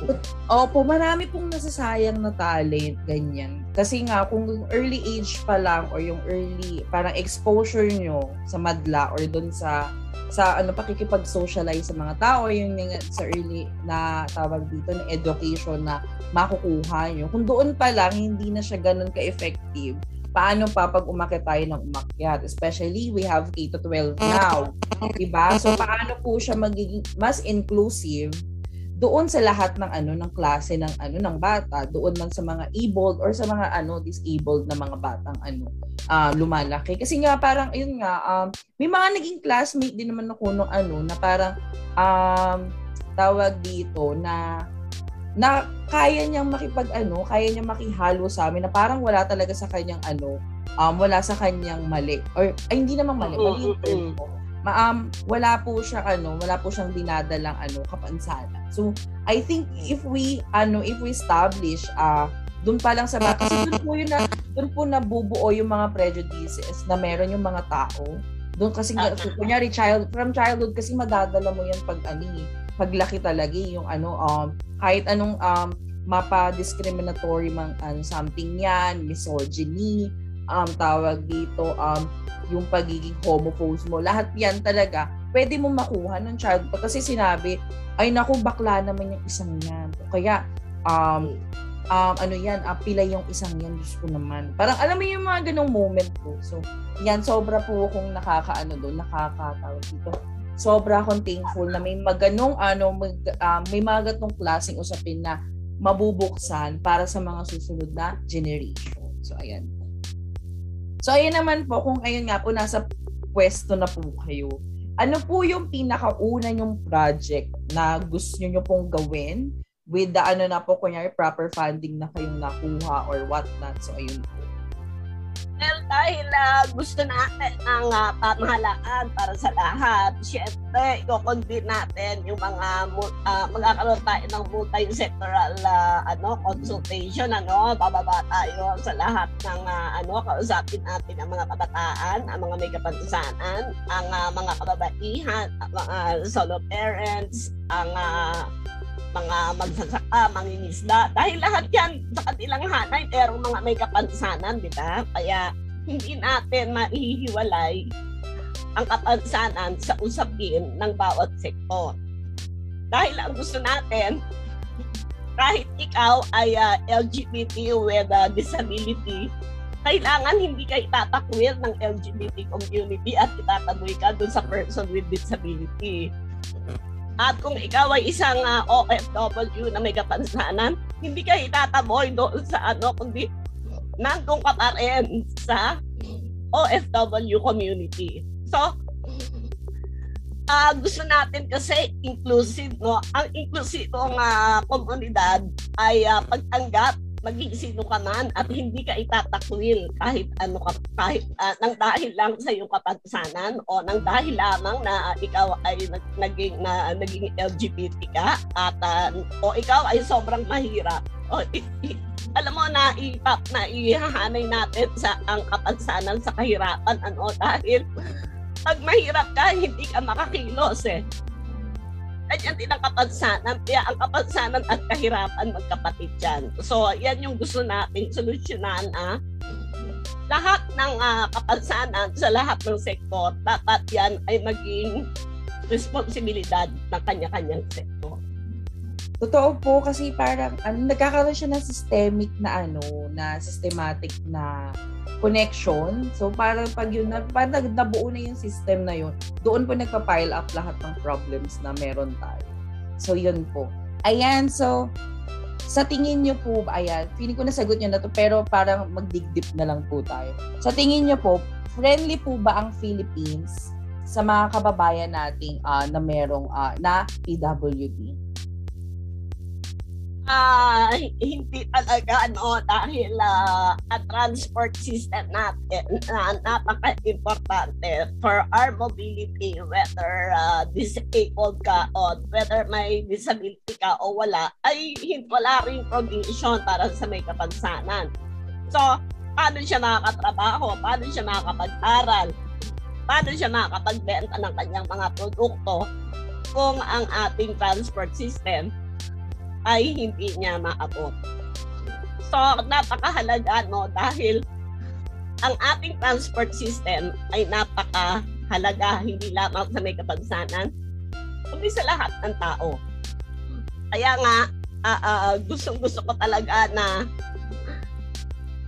Opo, marami pong nasasayang na talent, ganyan. Kasi nga, kung early age pa lang or yung early, parang exposure nyo sa madla or dun sa sa ano pakikipag-socialize sa mga tao yung sa early na tawag dito na education na makukuha nyo. Kung doon pa lang hindi na siya ganun ka-effective, paano pa pag umakyat tayo ng umakyat? Especially, we have K to 12 now. Diba? So, paano po siya magiging mas inclusive doon sa lahat ng ano ng klase ng ano ng bata, doon man sa mga abled or sa mga ano disabled na mga batang ano uh, lumalaki. Kasi nga parang ayun nga um, may mga naging classmate din naman ako nung ano na parang um, tawag dito na na kaya niyang makipag ano, kaya niyang makihalo sa amin na parang wala talaga sa kanyang ano, um, wala sa kanyang mali. Or ay hindi naman mali, mali yung term ko maam wala po siya ano, wala po siyang dinadalang ano kapansanan. So I think if we ano if we establish uh doon pa lang sa bata kasi doon po yun na doon po nabubuo yung mga prejudices na meron yung mga tao. Doon kasi uh, kunyari child from childhood kasi madadala mo yan pag ani eh, paglaki talaga eh, yung ano um kahit anong um mapa-discriminatory mang ano, something yan, misogyny, um, tawag dito, um, yung pagiging homophobes mo, lahat yan talaga, pwede mo makuha ng child kasi sinabi, ay naku, bakla naman yung isang yan. Kaya, um, um, ano yan, uh, pila yung isang yan, Diyos ko naman. Parang alam mo yung mga ganong moment po. So, yan, sobra po akong nakakaano doon, nakakatawag dito. Sobra akong thankful na may maganong ano, mag, uh, may mga ganong klaseng usapin na mabubuksan para sa mga susunod na generation. So, ayan. So, ayan naman po, kung ayun nga po, nasa pwesto na po kayo, ano po yung pinakauna yung project na gusto nyo pong gawin with the ano na po, kunyari proper funding na kayong nakuha or what not. So, ayun po. Dahil uh, gusto natin ang uh, pamahalaan para sa lahat, syempre, i-convene natin yung mga uh, magkakaroon tayo ng multi-sectoral uh, ano, consultation, ano, bababa tayo sa lahat ng uh, ano, kausapin natin ang mga kabataan, ang mga may kapansanan, ang uh, mga kababaihan, ang mga solo parents, ang uh, mga magsasaka, mangingisda. Dahil lahat yan sa kanilang hanay, pero mga may kapansanan, di ba? Kaya hindi natin maihiwalay ang kapansanan sa usapin ng bawat sektor. Dahil ang gusto natin, kahit ikaw ay uh, ah, LGBT with uh, disability, kailangan hindi ka itatakwil ng LGBT community at itataboy ka dun sa person with disability. At kung ikaw ay isang uh, ah, OFW na may kapansanan, hindi ka itataboy doon sa ano, kundi nandun ka pa rin sa OFW community. So, uh, gusto natin kasi inclusive, no? Ang inclusive ng uh, komunidad ay uh, pagtanggap maging sino ka man at hindi ka itatakwil kahit ano ka kahit uh, nang dahil lang sa iyong kapansanan o nang dahil lamang na ikaw ay nag, naging na naging LGBT ka at uh, o ikaw ay sobrang mahirap. O i, i, alam mo na ipap na ihahanay natin sa ang kapansanan sa kahirapan ano dahil pag mahirap ka hindi ka makakilos eh Ganyan din ang kapansanan. Kaya ang kapansanan at kahirapan magkapatid yan. So, yan yung gusto nating solusyonan. Ah. Lahat ng uh, kapansanan sa lahat ng sektor, dapat yan ay maging responsibilidad ng kanya-kanyang sektor. Totoo po kasi parang ano, nagkakaroon siya ng systemic na ano, na systematic na connection. So, parang pag yun, parang nabuo na yung system na yun, doon po nagpa-pile up lahat ng problems na meron tayo. So, yun po. Ayan, so, sa tingin nyo po, ayan, feeling ko nasagot nyo na to, pero parang magdigdip na lang po tayo. Sa tingin nyo po, friendly po ba ang Philippines sa mga kababayan nating uh, na merong uh, na PWD? Uh, hindi talaga ano dahil uh, ang transport system natin na uh, napaka-importante for our mobility whether uh, disabled ka o whether may disability ka o wala ay wala ring provision para sa may kapansanan. So, paano siya makakatrabaho? Paano siya makakapag-aral? Paano siya makakapagbenta ng kanyang mga produkto kung ang ating transport system ay hindi niya maabot. So, napakahalaga no dahil ang ating transport system ay napakahalaga hindi lamang sa may kapansanan kundi sa lahat ng tao. Kaya nga, uh, uh, gustong-gusto ko talaga na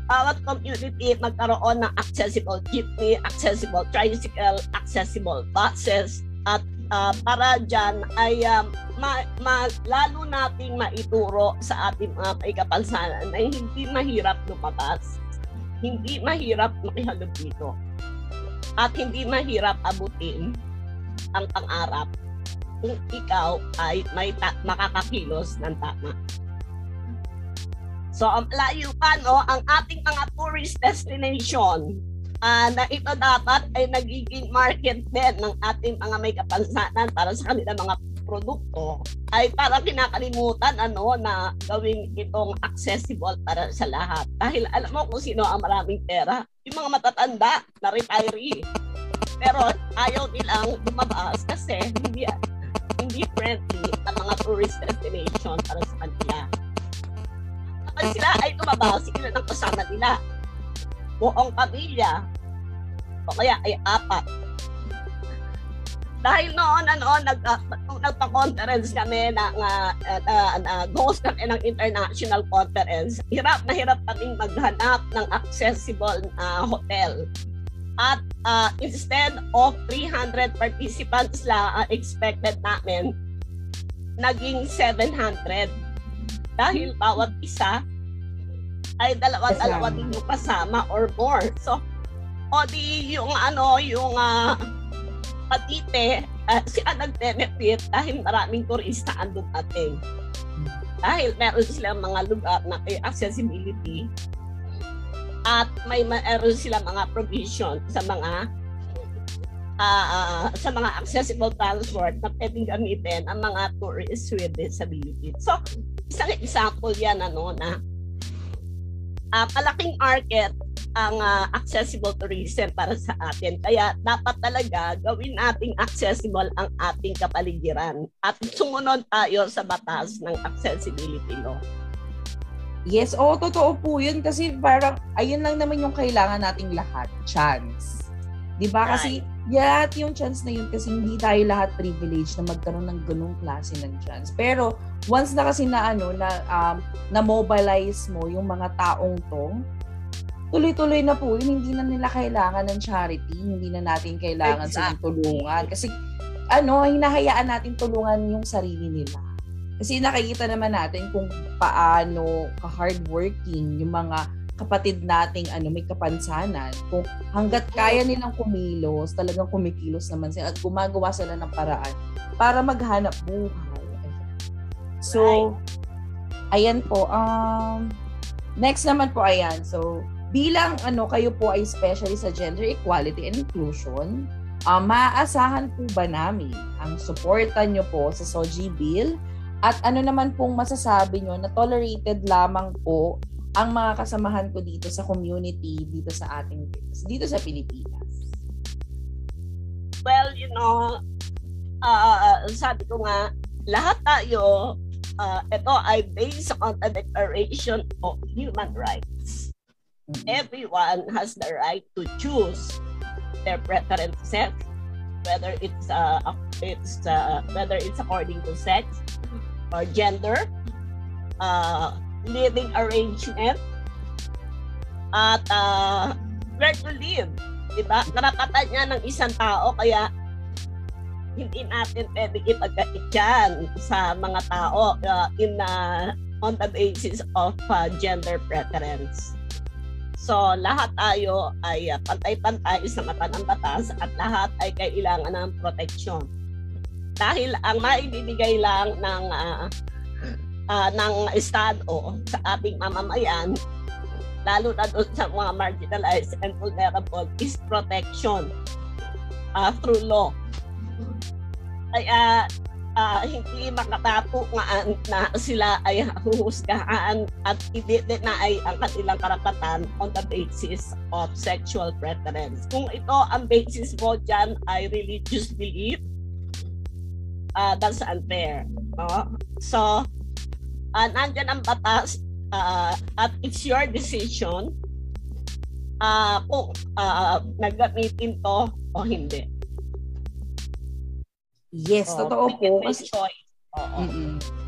bawat community magkaroon ng accessible jeepney, accessible tricycle, accessible buses, at uh, para dyan ay um, ma, ma, lalo nating maituro sa ating mga kapansanan na hindi mahirap lumabas, hindi mahirap makihalog dito, at hindi mahirap abutin ang pangarap kung ikaw ay may ta- makakakilos ng tama. So, ang layo pa, no, ang ating mga tourist destination uh, na ito dapat ay nagiging market din ng ating mga may kapansanan para sa kanilang mga produkto ay parang kinakalimutan ano na gawing itong accessible para sa lahat. Dahil alam mo kung sino ang maraming pera, yung mga matatanda na retiree. Pero ayaw nilang lumabas kasi hindi hindi friendly ang mga tourist destination para sa kanila. Kapag sila ay lumabas, sila ng kasama nila. Buong pamilya, o kaya ay apat. Dahil noon ano nag uh, nagpa-conference kami na uh, uh, uh, host kami ng international conference hirap na hirap kaming maghanap ng accessible uh, hotel. At uh, instead of 300 participants lang ang expected namin naging 700 dahil bawat isa ay dalawa-dalawa din yung kasama or more. So o di yung ano yung uh, Patite, uh, siya nag-benefit dahil maraming turista ang dumating. Dahil meron silang mga lugar na may accessibility at may meron silang mga provision sa mga uh, uh, sa mga accessible transport na pwedeng gamitin ang mga tourists with disability. So, isang example yan ano na uh, malaking market ang uh, accessible tourism para sa atin. Kaya dapat talaga gawin nating accessible ang ating kapaligiran at sumunod tayo sa batas ng accessibility law. Yes, oo, totoo po yun kasi parang ayun lang naman yung kailangan nating lahat, chance. 'Di ba? Kasi lahat yung chance na yun kasi hindi tayo lahat privileged na magkaroon ng ganung klase ng chance. Pero once na kasi na ano na um, na mobilize mo yung mga taong to, tuloy-tuloy na po yun. Hindi na nila kailangan ng charity. Hindi na natin kailangan exactly. silang tulungan. Kasi ano, hinahayaan natin tulungan yung sarili nila. Kasi nakikita naman natin kung paano ka-hardworking yung mga kapatid nating ano may kapansanan kung hanggat kaya nilang kumilos talagang kumikilos naman sila at gumagawa sila ng paraan para maghanap buhay so ayan po um next naman po ayan so bilang ano kayo po ay especially sa gender equality and inclusion, uh, maaasahan po ba namin ang suporta nyo po sa SOGI bill? At ano naman pong masasabi nyo na tolerated lamang po ang mga kasamahan ko dito sa community dito sa ating dito sa Pilipinas? Well, you know, uh, sabi ko nga, lahat tayo, uh, ito ay based on the Declaration of Human Rights everyone has the right to choose their preference sex, whether it's uh, it's uh, whether it's according to sex or gender, uh, living arrangement, at uh, where to live. Diba? Karapatan niya ng isang tao, kaya hindi natin pwede ipagkait yan sa mga tao uh, in uh, on the basis of uh, gender preference. So, lahat tayo ay uh, pantay-pantay sa mata ng batas at lahat ay kailangan ng proteksyon. Dahil ang maibibigay lang ng uh, uh, ng Estado sa ating mamamayan, lalo na doon sa mga marginalized and vulnerable, is protection uh, through law. Kaya uh, hindi makatatungan na sila ay huhusgahan at hindi na ay ang kanilang karapatan on the basis of sexual preference. Kung ito ang basis mo dyan ay religious belief, uh, that's unfair. No? So, uh, nandyan ang batas uh, at it's your decision uh, kung uh, naggamitin to o hindi. Yes, oh, totoo po. Kasi, choice. Oo.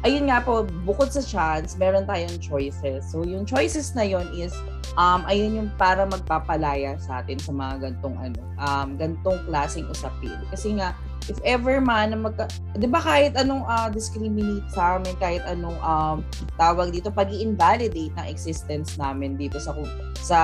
Ayun nga po, bukod sa chance, meron tayong choices. So, yung choices na yon is, um, ayun yung para magpapalaya sa atin sa mga gantong ano, um, gantong klaseng usapin. Kasi nga, if ever man na magka, 'di ba kahit anong uh, discriminate sa amin, kahit anong um, tawag dito pag invalidate ng existence namin dito sa sa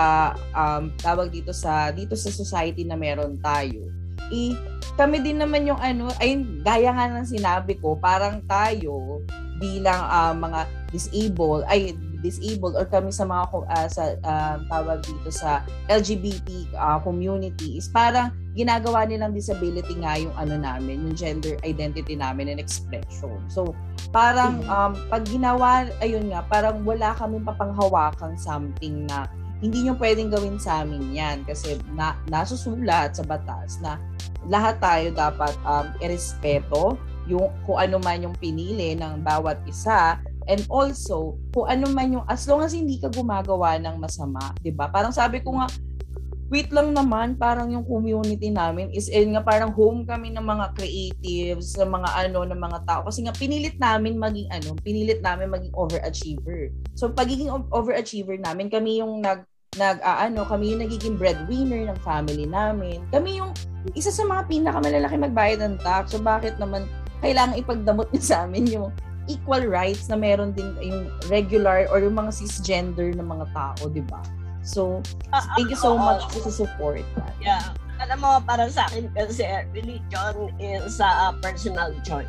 um, tawag dito sa dito sa society na meron tayo eh, kami din naman yung ano, ay gaya nga ng sinabi ko, parang tayo bilang uh, mga disabled, ay disabled or kami sa mga uh, sa uh, tawag dito sa LGBT uh, community is parang ginagawa nilang disability nga yung ano namin, yung gender identity namin and expression. So, parang mm-hmm. um, pag ginawa, ayun nga, parang wala kaming papanghawakang something na hindi nyo pwedeng gawin sa amin yan kasi na, nasusulat sa batas na lahat tayo dapat um, irespeto yung kung ano man yung pinili ng bawat isa and also kung ano man yung as long as hindi ka gumagawa ng masama, 'di ba? Parang sabi ko nga wait lang naman, parang yung community namin is in nga parang home kami ng mga creatives, ng mga ano, ng mga tao. Kasi nga pinilit namin maging ano, pinilit namin maging overachiever. So pagiging overachiever namin, kami yung nag nag uh, ano, kami yung nagiging breadwinner ng family namin. Kami yung isa sa mga pinakamalalaki magbayad ng tax. So bakit naman kailangan ipagdamot niya sa amin yung equal rights na meron din yung regular or yung mga cisgender na mga tao, di ba? So, uh, thank you so much for the support. Yeah. Alam mo, para sa akin kasi religion is a personal choice.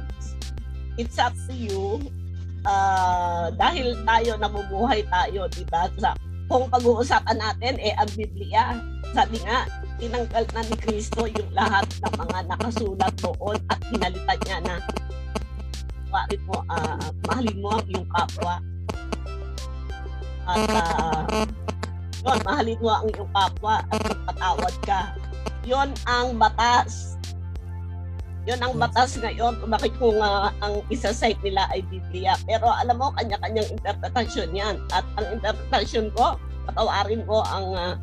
It's up to you. Uh, dahil tayo nabubuhay tayo, di ba? Sa, kung pag-uusapan natin, eh, ang Biblia, sabi nga, tinanggal na ni Kristo yung lahat ng mga nakasulat doon at pinalitan niya na bakit mo, uh, mahalin mo ang kapwa. At uh, yun, mahalin mo ang iyong kapwa at magpatawad ka. Yon ang batas. Yon ang batas ngayon. Bakit kung uh, ang isa-site nila ay Biblia. Pero alam mo, kanya-kanyang interpretasyon yan. At ang interpretasyon ko, patawarin mo ang uh,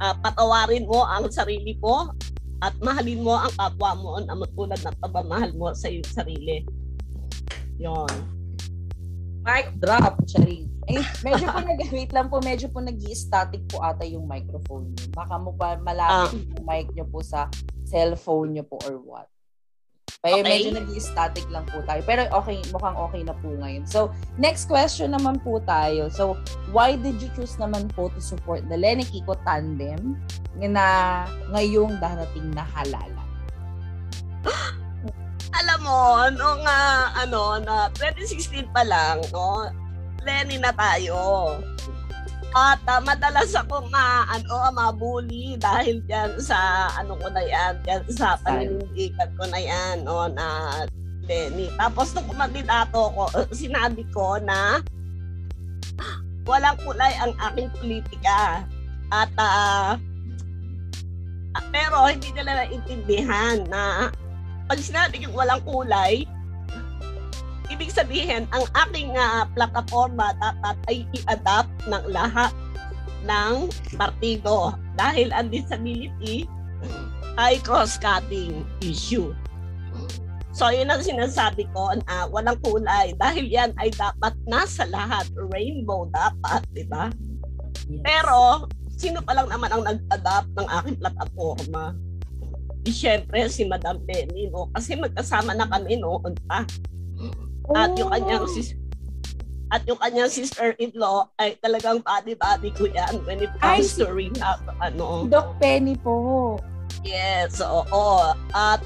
uh, patawarin mo ang sarili mo at mahalin mo ang kapwa mo na matulad ng pagmamahal mo sa iyong sarili. Yon. Mic drop, Charing. Eh, medyo po nag wait lang po, medyo po nag-static po ata yung microphone niyo. Baka mo pa malapit uh, yung mic niyo po sa cellphone niyo po or what. Kaya okay. medyo nag-static lang po tayo. Pero okay, mukhang okay na po ngayon. So, next question naman po tayo. So, why did you choose naman po to support the Lenny Kiko tandem na ngayong darating na halala? Alam mo, nung uh, ano, na 2016 pa lang, no, Lenny na tayo. At uh, madalas ako ma ano mabuli dahil diyan sa ano ko na yan, diyan sa paninindigan ko na yan no na Lenny. Tapos nung kumandidato ko, sinabi ko na walang kulay ang aking politika. At uh, pero hindi nila naintindihan na pag sinabi yung walang kulay, Ibig sabihin, ang aking uh, plataforma dapat ay i-adapt ng lahat ng partido dahil ang disability ay cross-cutting issue. So, yun ang sinasabi ko na uh, walang kulay dahil yan ay dapat nasa lahat. Rainbow dapat, di ba? Yes. Pero, sino pa lang naman ang nag-adapt ng aking plataforma? Di syempre si Madam Penny, no? Kasi magkasama na kami noon pa. At yung kanyang oh. sis at yung kanyang sister-in-law ay talagang body-body ko yan when it comes ay, to rehab. Ano. Doc Penny po. Yes, oo. At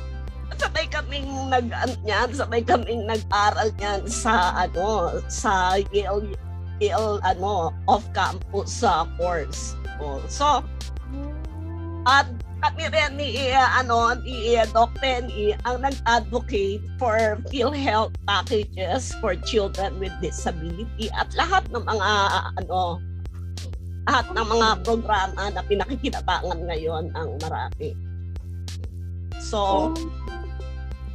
sabay kaming nag ano, yan, sabay kaming nag-aral niyan sa ano sa Yale Yale ano off campus sa course. Oh, so at kami rin ni uh, ano ni uh, Doc Penny ang nag-advocate for PhilHealth packages for children with disability at lahat ng mga uh, ano lahat ng mga programa na pinakikinabangan ngayon ang marami. So,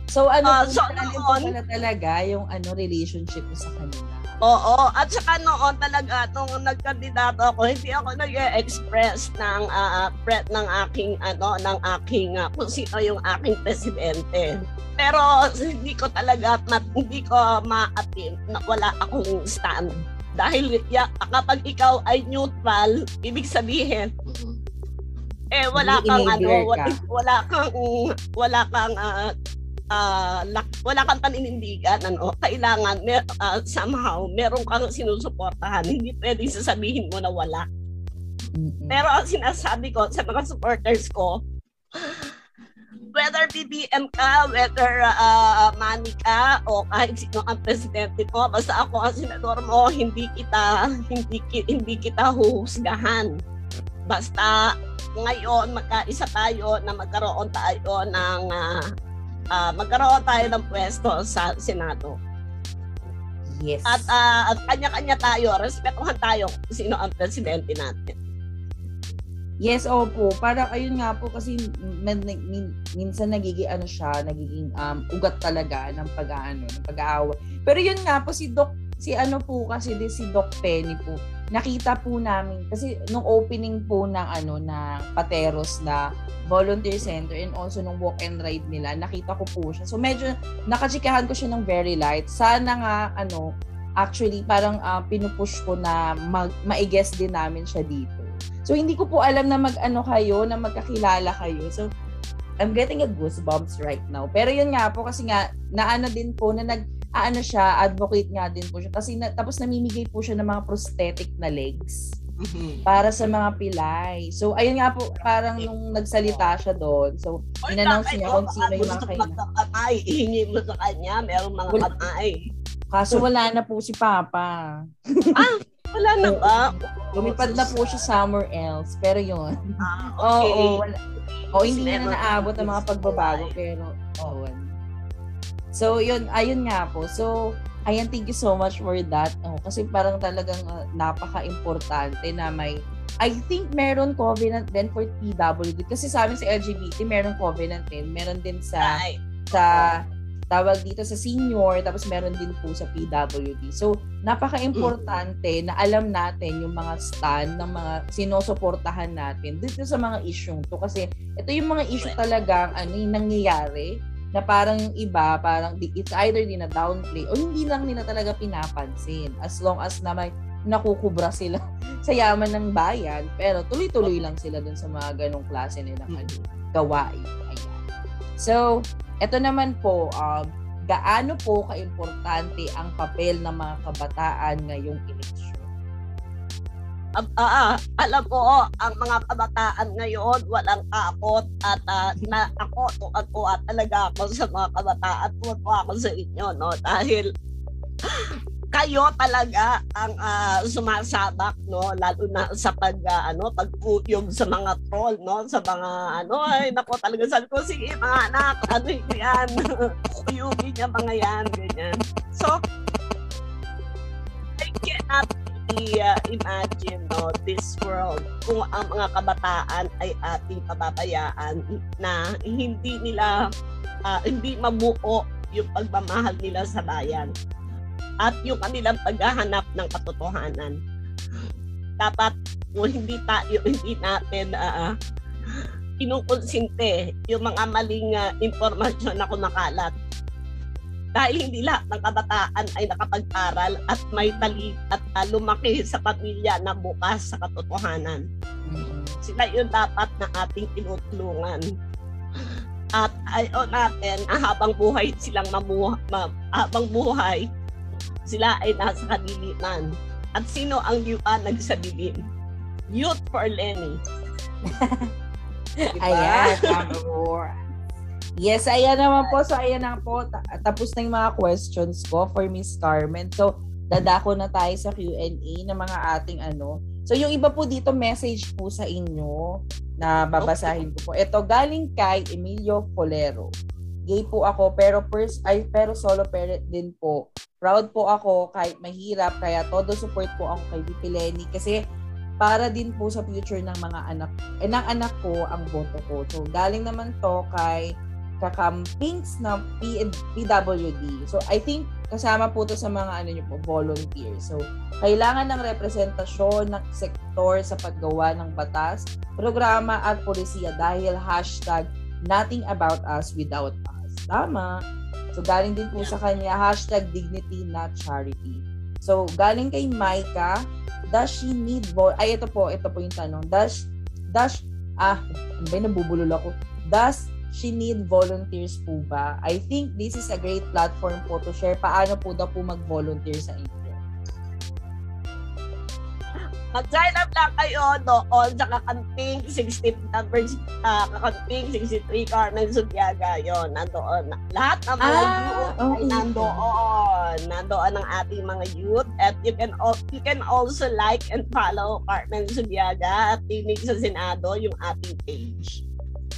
so ano uh, so, noon, talaga yung ano relationship mo sa kanila? Oo, at saka noon talaga nung nagkandidato ako, hindi ako nag-express ng uh, threat ng aking ano ng aking uh, kung sino yung aking presidente. Pero hindi ko talaga hindi ko ma-attempt na wala akong stand. Dahil ya, kapag ikaw ay neutral, ibig sabihin eh wala kang ano, wala, wala kang wala kang uh, uh, wala kang paninindigan, ano, kailangan mer, uh, somehow meron kang sinusuportahan. Hindi pwedeng sasabihin mo na wala. Pero ang sinasabi ko sa mga supporters ko, whether BBM ka, whether uh, Manny ka, o kahit sino ang presidente ko, basta ako ang senador mo, hindi kita, hindi, hindi kita huhusgahan. Basta ngayon magkaisa tayo na magkaroon tayo ng uh, uh, magkaroon tayo ng pwesto sa Senado. Yes. At, uh, at kanya-kanya tayo, respetuhan tayo kung sino ang presidente natin. Yes, opo. Para ayun nga po kasi min, min, minsan nagiging ano siya, nagiging um, ugat talaga ng pag-aano, ng pag-aaway. Pero yun nga po si Doc si ano po kasi di si Doc Penny po, nakita po namin kasi nung opening po ng ano na Pateros na volunteer center and also nung walk and ride nila, nakita ko po siya. So medyo nakachikahan ko siya ng very light. Sana nga ano actually parang uh, pinupush ko na mag, ma-guess din namin siya dito. So hindi ko po alam na mag-ano kayo, na magkakilala kayo. So I'm getting a goosebumps right now. Pero yun nga po kasi nga naano din po na nag aano siya, advocate nga din po siya kasi na, tapos namimigay po siya ng mga prosthetic na legs mm-hmm. para sa mga pilay. So ayun nga po parang nung nagsalita siya doon. So inannounce niya kung sino yung mga kailangan. Kamay, ihingi mo sa kanya, merong mga kamay. Kaso wala na po si Papa. ah, wala na ba? Lumipad na po siya somewhere else. Pero yun. Ah, okay. Oo, oh, wala. O, hindi na naabot ang mga pagbabago, pero, oh, So, yun, ayun nga po. So, ayan, thank you so much for that. Oh, kasi parang talagang uh, napaka-importante na may I think meron covenant din for PWD kasi sa amin sa LGBT meron covenant din. Meron din sa right. sa tawag dito sa senior, tapos meron din po sa PWD. So, napaka-importante na alam natin yung mga stand ng mga sinusuportahan natin dito sa mga issue to. Kasi ito yung mga issue talagang ano, yung nangyayari na parang yung iba, parang it's either din na downplay o hindi lang nila talaga pinapansin. As long as na may nakukubra sila sa yaman ng bayan, pero tuloy-tuloy lang sila dun sa mga ganong klase nilang ano, gawain. Ayan. So, ito naman po, uh, gaano po kaimportante ang papel ng mga kabataan ngayong eleksyon? Uh, uh, alam mo, ang mga kabataan ngayon, walang takot at uh, na ako, tuwa talaga ako sa mga kabataan, tuwa ako sa inyo, no? Dahil kayo talaga ang uh, sumasabak no? Lalo na sa pag uh, ano pagpuyog sa mga troll no? Sa mga ano ay nako talaga sabi ko sige mga anak ano yan? Puyugin niya mga yan ganyan. So I cannot uh, imagine no this world kung ang mga kabataan ay ating pababayaan na hindi nila uh, hindi mabuo yung pagmamahal nila sa bayan at yung kanilang paghahanap ng katotohanan. Dapat kung hindi tayo, hindi natin uh, kinukonsinte yung mga maling uh, impormasyon na kumakalat. Dahil hindi lahat ng kabataan ay nakapag-aral at may tali at uh, lumaki sa pamilya na bukas sa katotohanan. Sila yun dapat na ating tinutulungan. At ayaw natin, habang buhay silang mamuha, ma, habang buhay, sila ay nasa kadiliman. At sino ang liwanag sa dilim? Youth for Lenny. diba? Ayan, Yes, ayan naman po. So, ayan na po. Tapos na yung mga questions ko for Miss Carmen. So, dadako na tayo sa Q&A ng mga ating ano. So, yung iba po dito, message po sa inyo na babasahin ko po. Ito, galing kay Emilio Polero gay po ako pero first ay pero solo parent din po. Proud po ako kahit mahirap kaya todo support po ako kay VP Lenny kasi para din po sa future ng mga anak eh, ng anak ko ang boto ko. So galing naman to kay kakampings na P- PWD. So I think kasama po to sa mga ano niyo po volunteer. So kailangan ng representasyon ng sektor sa paggawa ng batas, programa at polisiya dahil hashtag nothing about us without us. Tama. So, galing din po sa kanya, hashtag dignity, not charity. So, galing kay Micah, does she need vo- Ay, ito po, ito po yung tanong. Does, does, ah, ano ba nabubulol ako? Does she need volunteers po ba? I think this is a great platform po to share paano po daw po mag-volunteer sa inyo. Mag-sign up lang kayo doon sa kakanting 60 numbers, uh, kakanting 63 Carmen Subiaga. Yun, nandoon. Lahat ng mga ah, youth okay. ay nandoon. Nandoon ang ating mga youth. At you can, you can also like and follow Carmen Subiaga at Tinig sa Senado, yung ating page.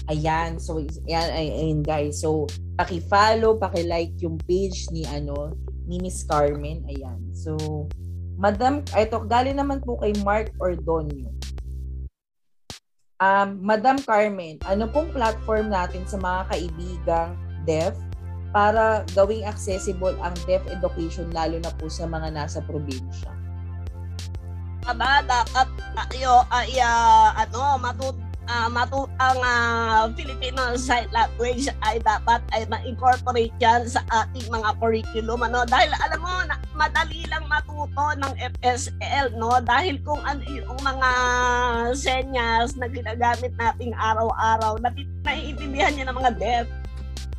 Ayan, so ayan, ayan guys. So paki-follow, paki-like yung page ni ano ni Miss Carmen. Ayan. So Madam, ito, galing naman po kay Mark Ordonio. Um, Madam Carmen, ano pong platform natin sa mga kaibigang deaf para gawing accessible ang deaf education lalo na po sa mga nasa probinsya? Aba, dapat tayo ay uh, ano, matut uh, matut ang uh, Filipino Sign Language ay dapat ay ma-incorporate yan sa ating mga curriculum ano dahil alam mo na, madali lang matuto ng FSL no dahil kung ano yung mga senyas na ginagamit nating araw-araw na naiintindihan niya ng mga deaf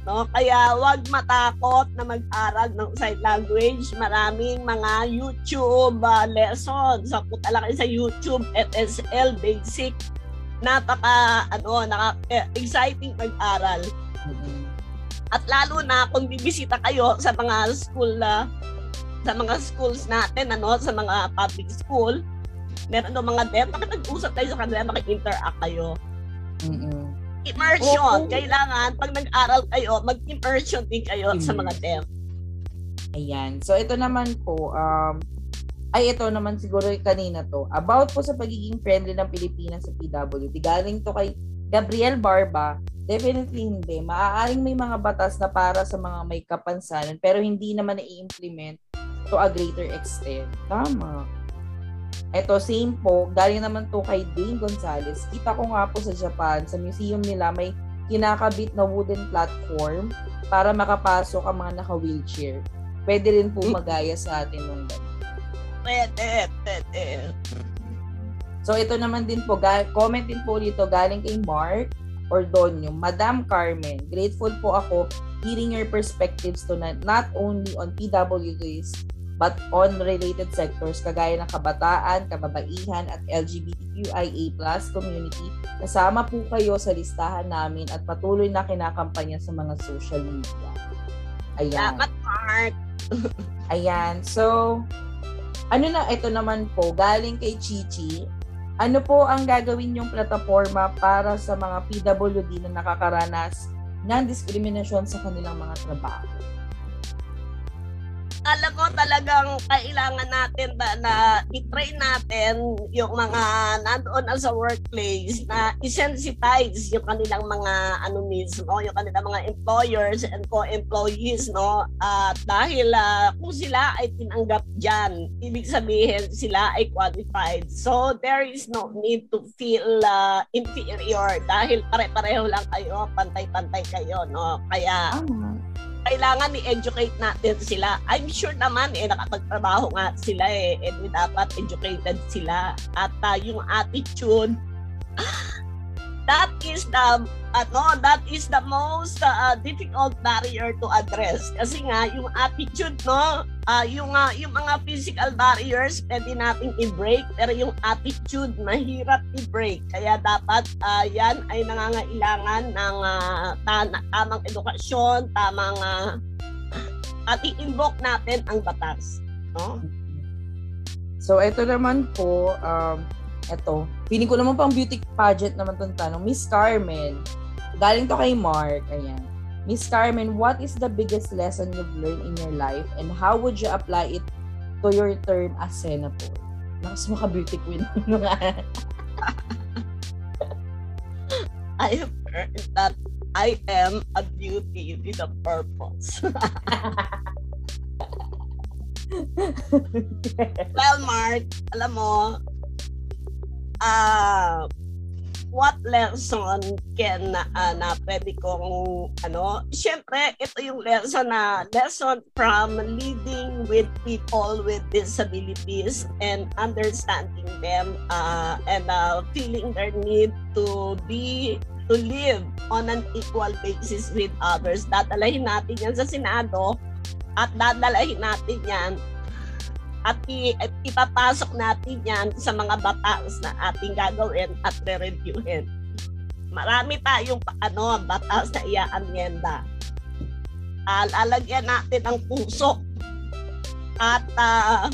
No? Kaya wag matakot na mag-aral ng sign language. Maraming mga YouTube uh, lessons. Punta lang sa YouTube, FSL Basic. Napaka ano, naka, eh, exciting mag-aral. At lalo na kung bibisita kayo sa mga school uh, sa mga schools natin, ano, sa mga public school, meron ng mga deaf, makipag-usap kayo sa kanila, makik-interact kayo. Mm-mm immersion. Oh, Kailangan, pag nag-aral kayo, mag-immersion din kayo mm. sa mga STEM. Ayan. So, ito naman po, um, ay ito naman siguro kanina to. About po sa pagiging friendly ng Pilipinas sa PWD. Galing to kay Gabriel Barba. Definitely hindi. Maaaring may mga batas na para sa mga may kapansanan pero hindi naman na-implement to a greater extent. Tama. Ito, same po, galing naman to kay Dane Gonzalez. Kita ko nga po sa Japan, sa museum nila, may kinakabit na wooden platform para makapasok ang mga naka-wheelchair. Pwede rin po magaya sa atin nung pwede. So ito naman din po, comment din po dito galing kay Mark Ordonio. Madam Carmen, grateful po ako hearing your perspectives tonight, not only on PWDs but on related sectors kagaya ng kabataan, kababaihan at LGBTQIA plus community. Kasama po kayo sa listahan namin at patuloy na kinakampanya sa mga social media. Ayan. Dapat, Mark. Ayan. So, ano na, ito naman po, galing kay Chichi. Ano po ang gagawin yung plataforma para sa mga PWD na nakakaranas ng diskriminasyon sa kanilang mga trabaho? Alam mo talagang kailangan natin ba na i-train natin yung mga nandoon na sa workplace na i-sensitize yung kanilang mga ano mismo, yung kanilang mga employers and co-employees, no? At uh, dahil uh, kung sila ay tinanggap diyan, ibig sabihin sila ay qualified. So there is no need to feel uh, inferior dahil pare-pareho lang kayo, pantay-pantay kayo, no? Kaya uh-huh kailangan i-educate natin sila. I'm sure naman eh nakapagtrabaho nga sila eh. And dapat educated sila. At uh, yung attitude that is the ano that is the most uh, difficult barrier to address. Kasi nga yung attitude no uh, yung uh, yung mga physical barriers pwede nating i-break pero yung attitude mahirap i-break. Kaya dapat uh, yan ay nangangailangan ng uh, tamang edukasyon tamang uh, at i-invoke natin ang batas no? So ito naman po um eto, feeling ko naman pang beauty pageant naman tong tanong. Miss Carmen, galing to kay Mark, ayan. Miss Carmen, what is the biggest lesson you've learned in your life and how would you apply it to your term as senator? Nakas mo ka beauty queen. I have learned that I am a beauty with a purpose. well, Mark, alam mo, uh, what lesson can uh, na pwede kong ano syempre ito yung lesson na lesson from leading with people with disabilities and understanding them uh, and uh, feeling their need to be to live on an equal basis with others. Dadalahin natin yan sa Senado at dadalahin natin yan at, i- at ipapasok natin yan sa mga batas na ating gagawin at re-reviewin. Marami tayong ano, batas na ia-amyenda. Uh, lalagyan natin ang puso at uh,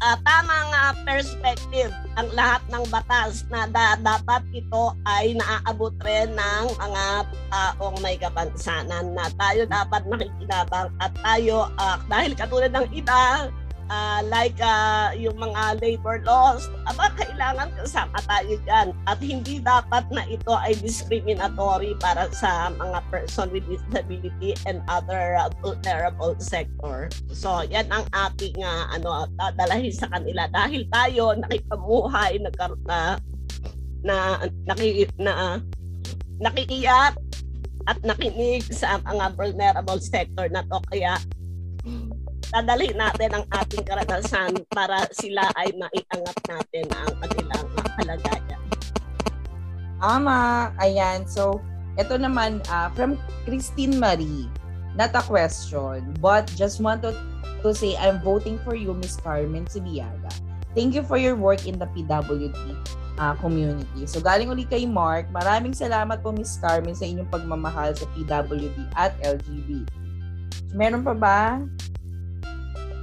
uh, tamang uh, perspective. Ang lahat ng batas na da- dapat ito ay naaabot rin ng mga taong may kapansanan na tayo dapat nakikinabang at tayo uh, dahil katulad ng iba uh, like uh, yung mga labor laws, aba kailangan kasama tayo dyan. At hindi dapat na ito ay discriminatory para sa mga person with disability and other uh, vulnerable sector. So, yan ang ating uh, ano, dadalahin sa kanila. Dahil tayo nakipamuhay, nagkaroon na na naki, na nakikiyak at nakinig sa mga vulnerable sector na to kaya dadalhin natin ang ating karanasan para sila ay maiangat natin ang kanilang kalagayan. Tama. Ayan. So, ito naman uh, from Christine Marie. Not a question, but just want to, to say I'm voting for you, Miss Carmen Sibiaga. Thank you for your work in the PWD uh, community. So galing uli kay Mark, maraming salamat po Miss Carmen sa inyong pagmamahal sa PWD at LGB. Meron pa ba?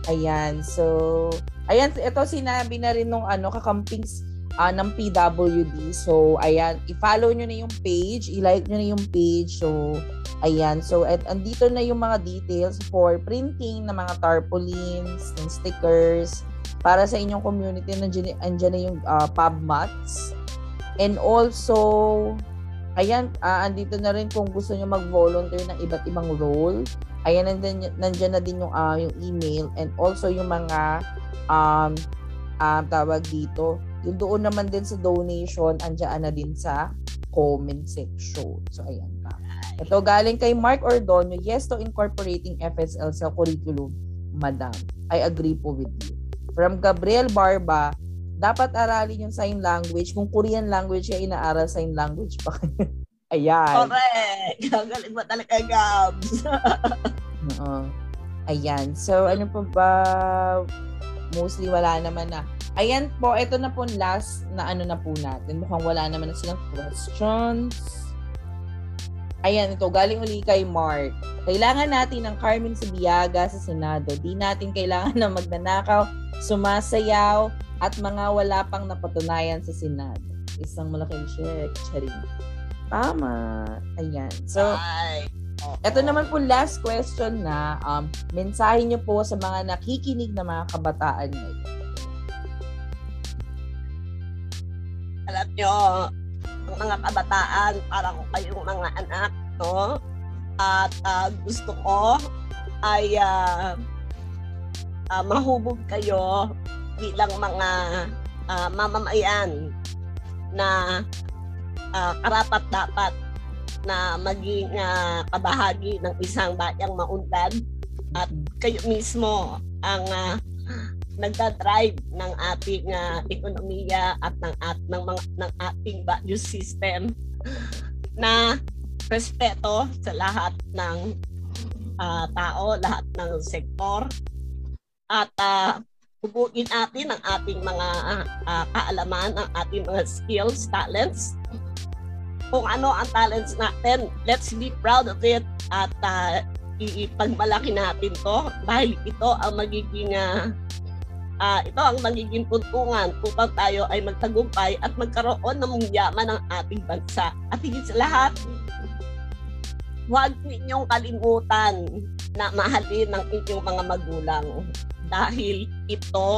Ayan. So, ayan, ito sinabi na rin nung ano, kakamping uh, ng PWD. So, ayan, i-follow nyo na yung page, i-like nyo na yung page. So, ayan. So, at andito na yung mga details for printing ng mga tarpaulins, ng stickers, para sa inyong community, nandiyan, andyan na yung uh, pub mats. And also, ayan, uh, andito na rin kung gusto nyo mag-volunteer ng iba't ibang role. Ayan, nandiyan, nandiyan na din yung, uh, yung email and also yung mga um, uh, tawag dito. Yung doon naman din sa donation, andyan na din sa comment section. So, ayan pa. Ito galing kay Mark Ordonio, yes to incorporating FSL sa curriculum, madam. I agree po with you. From Gabriel Barba, dapat aralin yung sign language. Kung Korean language yung inaaral, sign language pa kayo. Ayan. Correct. Gagaling mo talaga, Gabs. Oo. Ayan. So, ano pa ba? Mostly wala naman na. Ayan po, ito na po last na ano na po natin. Mukhang wala naman na silang questions. Ayan, ito, galing uli kay Mark. Kailangan natin ng Carmen Sabiaga sa Senado. Di natin kailangan na magnanakaw, sumasayaw, at mga wala pang napatunayan sa Senado. Isang malaking check. Charing. Tama. Ayan. So, Ay. Ito naman po last question na um, mensahe niyo po sa mga nakikinig na mga kabataan ngayon. Alam niyo, ang mga kabataan, parang kayong mga anak, no? At uh, gusto ko ay uh, uh, mahubog kayo bilang mga uh, mamamayan na uh, karapat dapat na maging uh, kabahagi ng isang bayang maunlad at kayo mismo ang uh, nagda-drive ng ating uh, ekonomiya at ng at ng mga ng ating value system na respeto sa lahat ng uh, tao, lahat ng sektor at uh, hubugin natin ang ating mga uh, kaalaman, ang ating mga skills, talents kung ano ang talents natin. Let's be proud of it at uh, ipagmalaki natin to dahil ito ang magiging uh, uh, ito ang magiging tuntungan upang tayo ay magtagumpay at magkaroon ng yaman ng ating bansa. At higit sa lahat, huwag ninyong kalimutan na mahalin ng inyong mga magulang dahil ito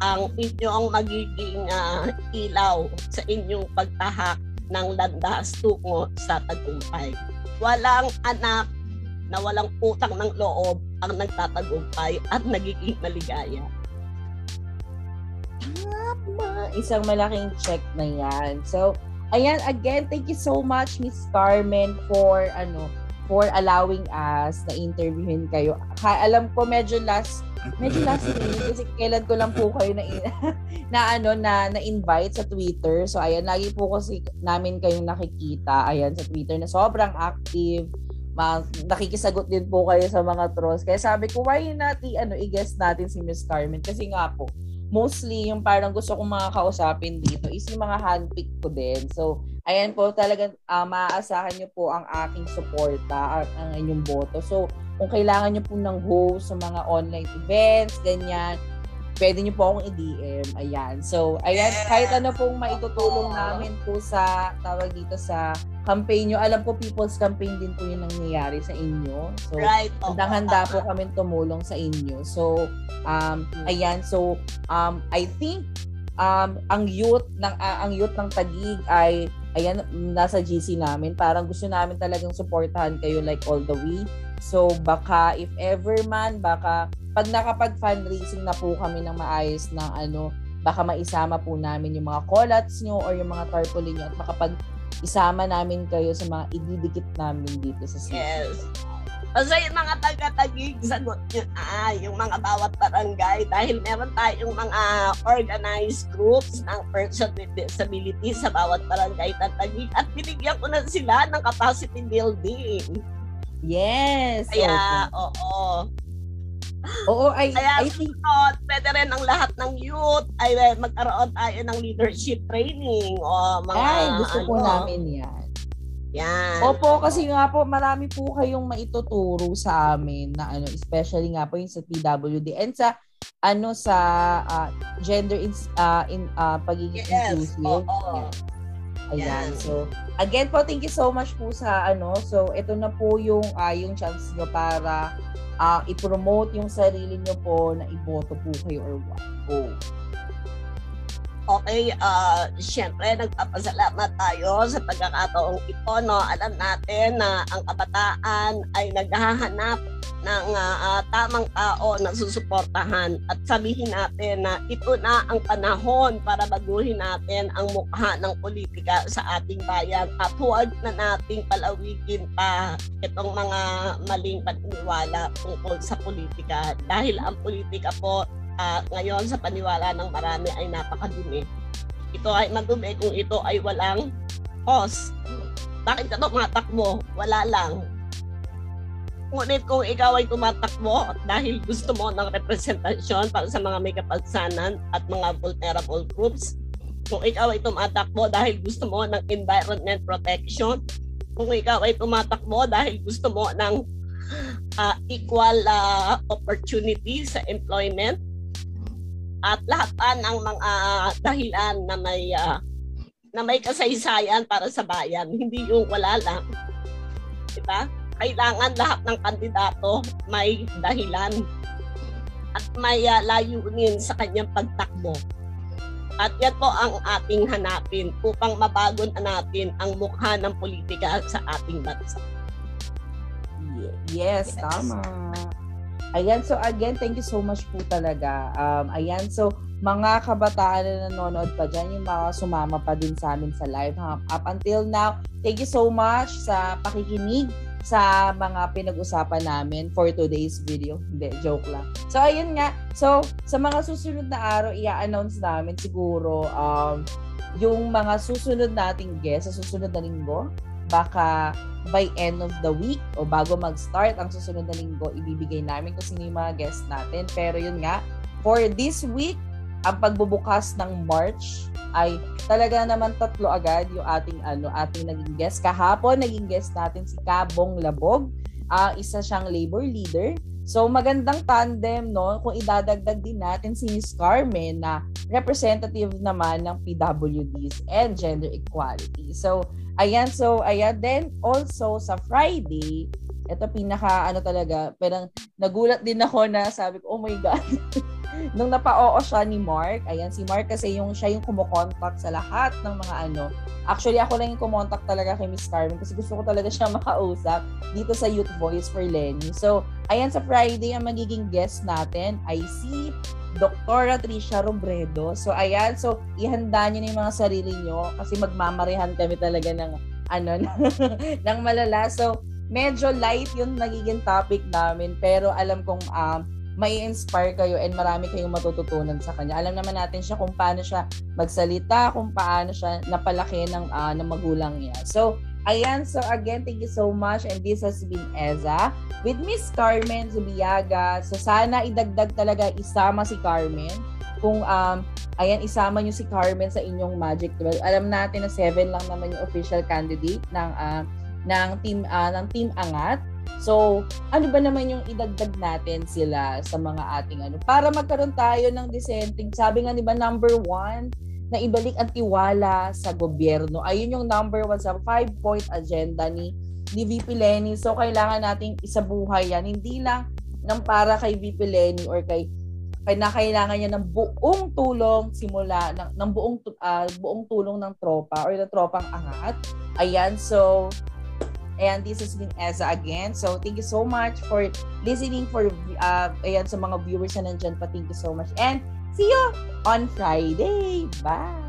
ang inyong magiging uh, ilaw sa inyong pagtahak ng landas tungo sa tagumpay. Walang anak na walang utang ng loob ang nagtatagumpay at nagiging maligaya. Tama. Isang malaking check na yan. So, ayan, again, thank you so much, Miss Carmen, for, ano, for allowing us na interviewin kayo. Ha, alam ko medyo last medyo last minute kasi kailan ko lang po kayo na, na ano na na-invite sa Twitter. So ayan, lagi po kasi namin kayong nakikita ayan sa Twitter na sobrang active. Ma- nakikisagot din po kayo sa mga trolls. Kaya sabi ko, why not i- ano, i-guest natin si Miss Carmen? Kasi nga po, mostly yung parang gusto kong mga kausapin dito is yung mga handpick ko din. So, ayan po talagang uh, maaasahan niyo po ang aking suporta at ang inyong boto. So, kung kailangan nyo po ng host sa mga online events, ganyan, pwede nyo po akong i-DM. Ayan. So, ayan, kahit ano pong maitutulong namin po sa, tawag dito sa campaign nyo. Alam ko people's campaign din po yung nangyayari sa inyo. So, right. handang-handa po kami tumulong sa inyo. So, um, hmm. ayan. So, um, I think um, ang youth ng uh, ang youth ng Tagig ay ayan nasa GC namin. Parang gusto namin talagang suportahan kayo like all the way. So baka if ever man baka pag nakapag fundraising na po kami ng maayos ng ano baka maisama po namin yung mga collats nyo or yung mga tarpaulin nyo at makapag isama namin kayo sa mga ididikit namin dito sa city. Yes. Kasi yung mga taga-tagig, sagot nyo ah, yung mga bawat barangay dahil meron tayong mga organized groups ng person with disability sa bawat barangay na tagig at binigyan ko na sila ng capacity building. Yes. Kaya, okay. oo. Oo, I, Kaya, I think... Uh, pwede rin ang lahat ng youth ay eh, magkaroon tayo ng leadership training o mga Ay, gusto ano, po namin yan. Yan. Opo, kasi nga po, marami po kayong maituturo sa amin na ano, especially nga po yung sa PWD and sa ano sa uh, gender in, uh, in uh, pagiging yes. inclusive. Oo. Ayan. Yan. So, again po, thank you so much po sa ano. So, ito na po yung uh, yung chance nyo para uh, i-promote yung sarili nyo po na iboto po kayo or what. Oh. Okay, uh, syempre nagpapasalamat tayo sa pagkakataong ito. No? Alam natin na ang kabataan ay naghahanap ng uh, tamang tao na susuportahan at sabihin natin na ito na ang panahon para baguhin natin ang mukha ng politika sa ating bayan at huwag na nating palawigin pa itong mga maling paniniwala tungkol sa politika dahil ang politika po uh, ngayon sa paniwala ng marami ay napakadumi. Ito ay madumi kung ito ay walang cause. Bakit ka tumatakbo? Wala lang. Ngunit kung ikaw ay tumatakbo dahil gusto mo ng representasyon para sa mga may kapagsanan at mga vulnerable groups, kung ikaw ay tumatakbo dahil gusto mo ng environment protection, kung ikaw ay tumatakbo dahil gusto mo ng uh, equal uh, opportunity sa employment, at lahat pa ng mga dahilan na may uh, na may kasaysayan para sa bayan, hindi yung wala lang. Diba? Kailangan lahat ng kandidato may dahilan at may uh, layunin sa kanyang pagtakbo. At yan po ang ating hanapin upang mabago na natin ang mukha ng politika sa ating bansa. Yes, yes. tama. Ayan, so again, thank you so much po talaga. Um, ayan, so mga kabataan na nanonood pa dyan, yung mga sumama pa din sa amin sa live. Um, up until now, thank you so much sa pakikinig sa mga pinag-usapan namin for today's video. Hindi, joke lang. So, ayun nga. So, sa mga susunod na araw, i-announce namin siguro um, yung mga susunod nating guests sa susunod na linggo baka by end of the week o bago mag-start ang susunod na linggo, ibibigay namin kung sino yung mga guests natin. Pero yun nga, for this week, ang pagbubukas ng March ay talaga naman tatlo agad yung ating ano ating naging guest. Kahapon naging guest natin si Kabong Labog uh, isa siyang labor leader. So magandang tandem no kung idadagdag din natin si Miss Carmen na representative naman ng PWDs and gender equality. So Ayan, so, ayan. Then, also, sa Friday, ito pinaka, ano talaga, parang nagulat din ako na sabi ko, oh my God. Nung napa-oo siya ni Mark, ayan, si Mark kasi yung, siya yung kumokontak sa lahat ng mga ano. Actually, ako lang yung kumontak talaga kay Miss Carmen kasi gusto ko talaga siya makausap dito sa Youth Voice for Lenny. So, ayan, sa Friday, ang magiging guest natin ay si Dr. Tricia Robredo. So, ayan. So, ihanda niyo na yung mga sarili niyo kasi magmamarihan kami talaga ng, ano, ng malala. So, medyo light yung nagiging topic namin. Pero alam kong um, may inspire kayo and marami kayong matututunan sa kanya. Alam naman natin siya kung paano siya magsalita, kung paano siya napalaki ng, uh, ng magulang niya. So, Ayan, so again, thank you so much. And this has been Eza with Miss Carmen Zubiaga. So sana idagdag talaga isama si Carmen. Kung um, ayan, isama nyo si Carmen sa inyong Magic 12. Alam natin na 7 lang naman yung official candidate ng uh, ng team uh, ng team Angat. So, ano ba naman yung idagdag natin sila sa mga ating ano para magkaroon tayo ng dissenting. Sabi nga 'di ba number one na ibalik ang tiwala sa gobyerno. Ayun yung number one sa five-point agenda ni, ni VP Lenny. So, kailangan nating isabuhay yan. Hindi lang ng para kay VP Lenny or kay kaya kailangan niya ng buong tulong simula ng, ng buong uh, buong tulong ng tropa or ng tropang angat. Ayan, so And this is been Eza again. So thank you so much for listening for uh, ayan sa mga viewers na nandiyan pa. Thank you so much. And See you on Friday. Bye!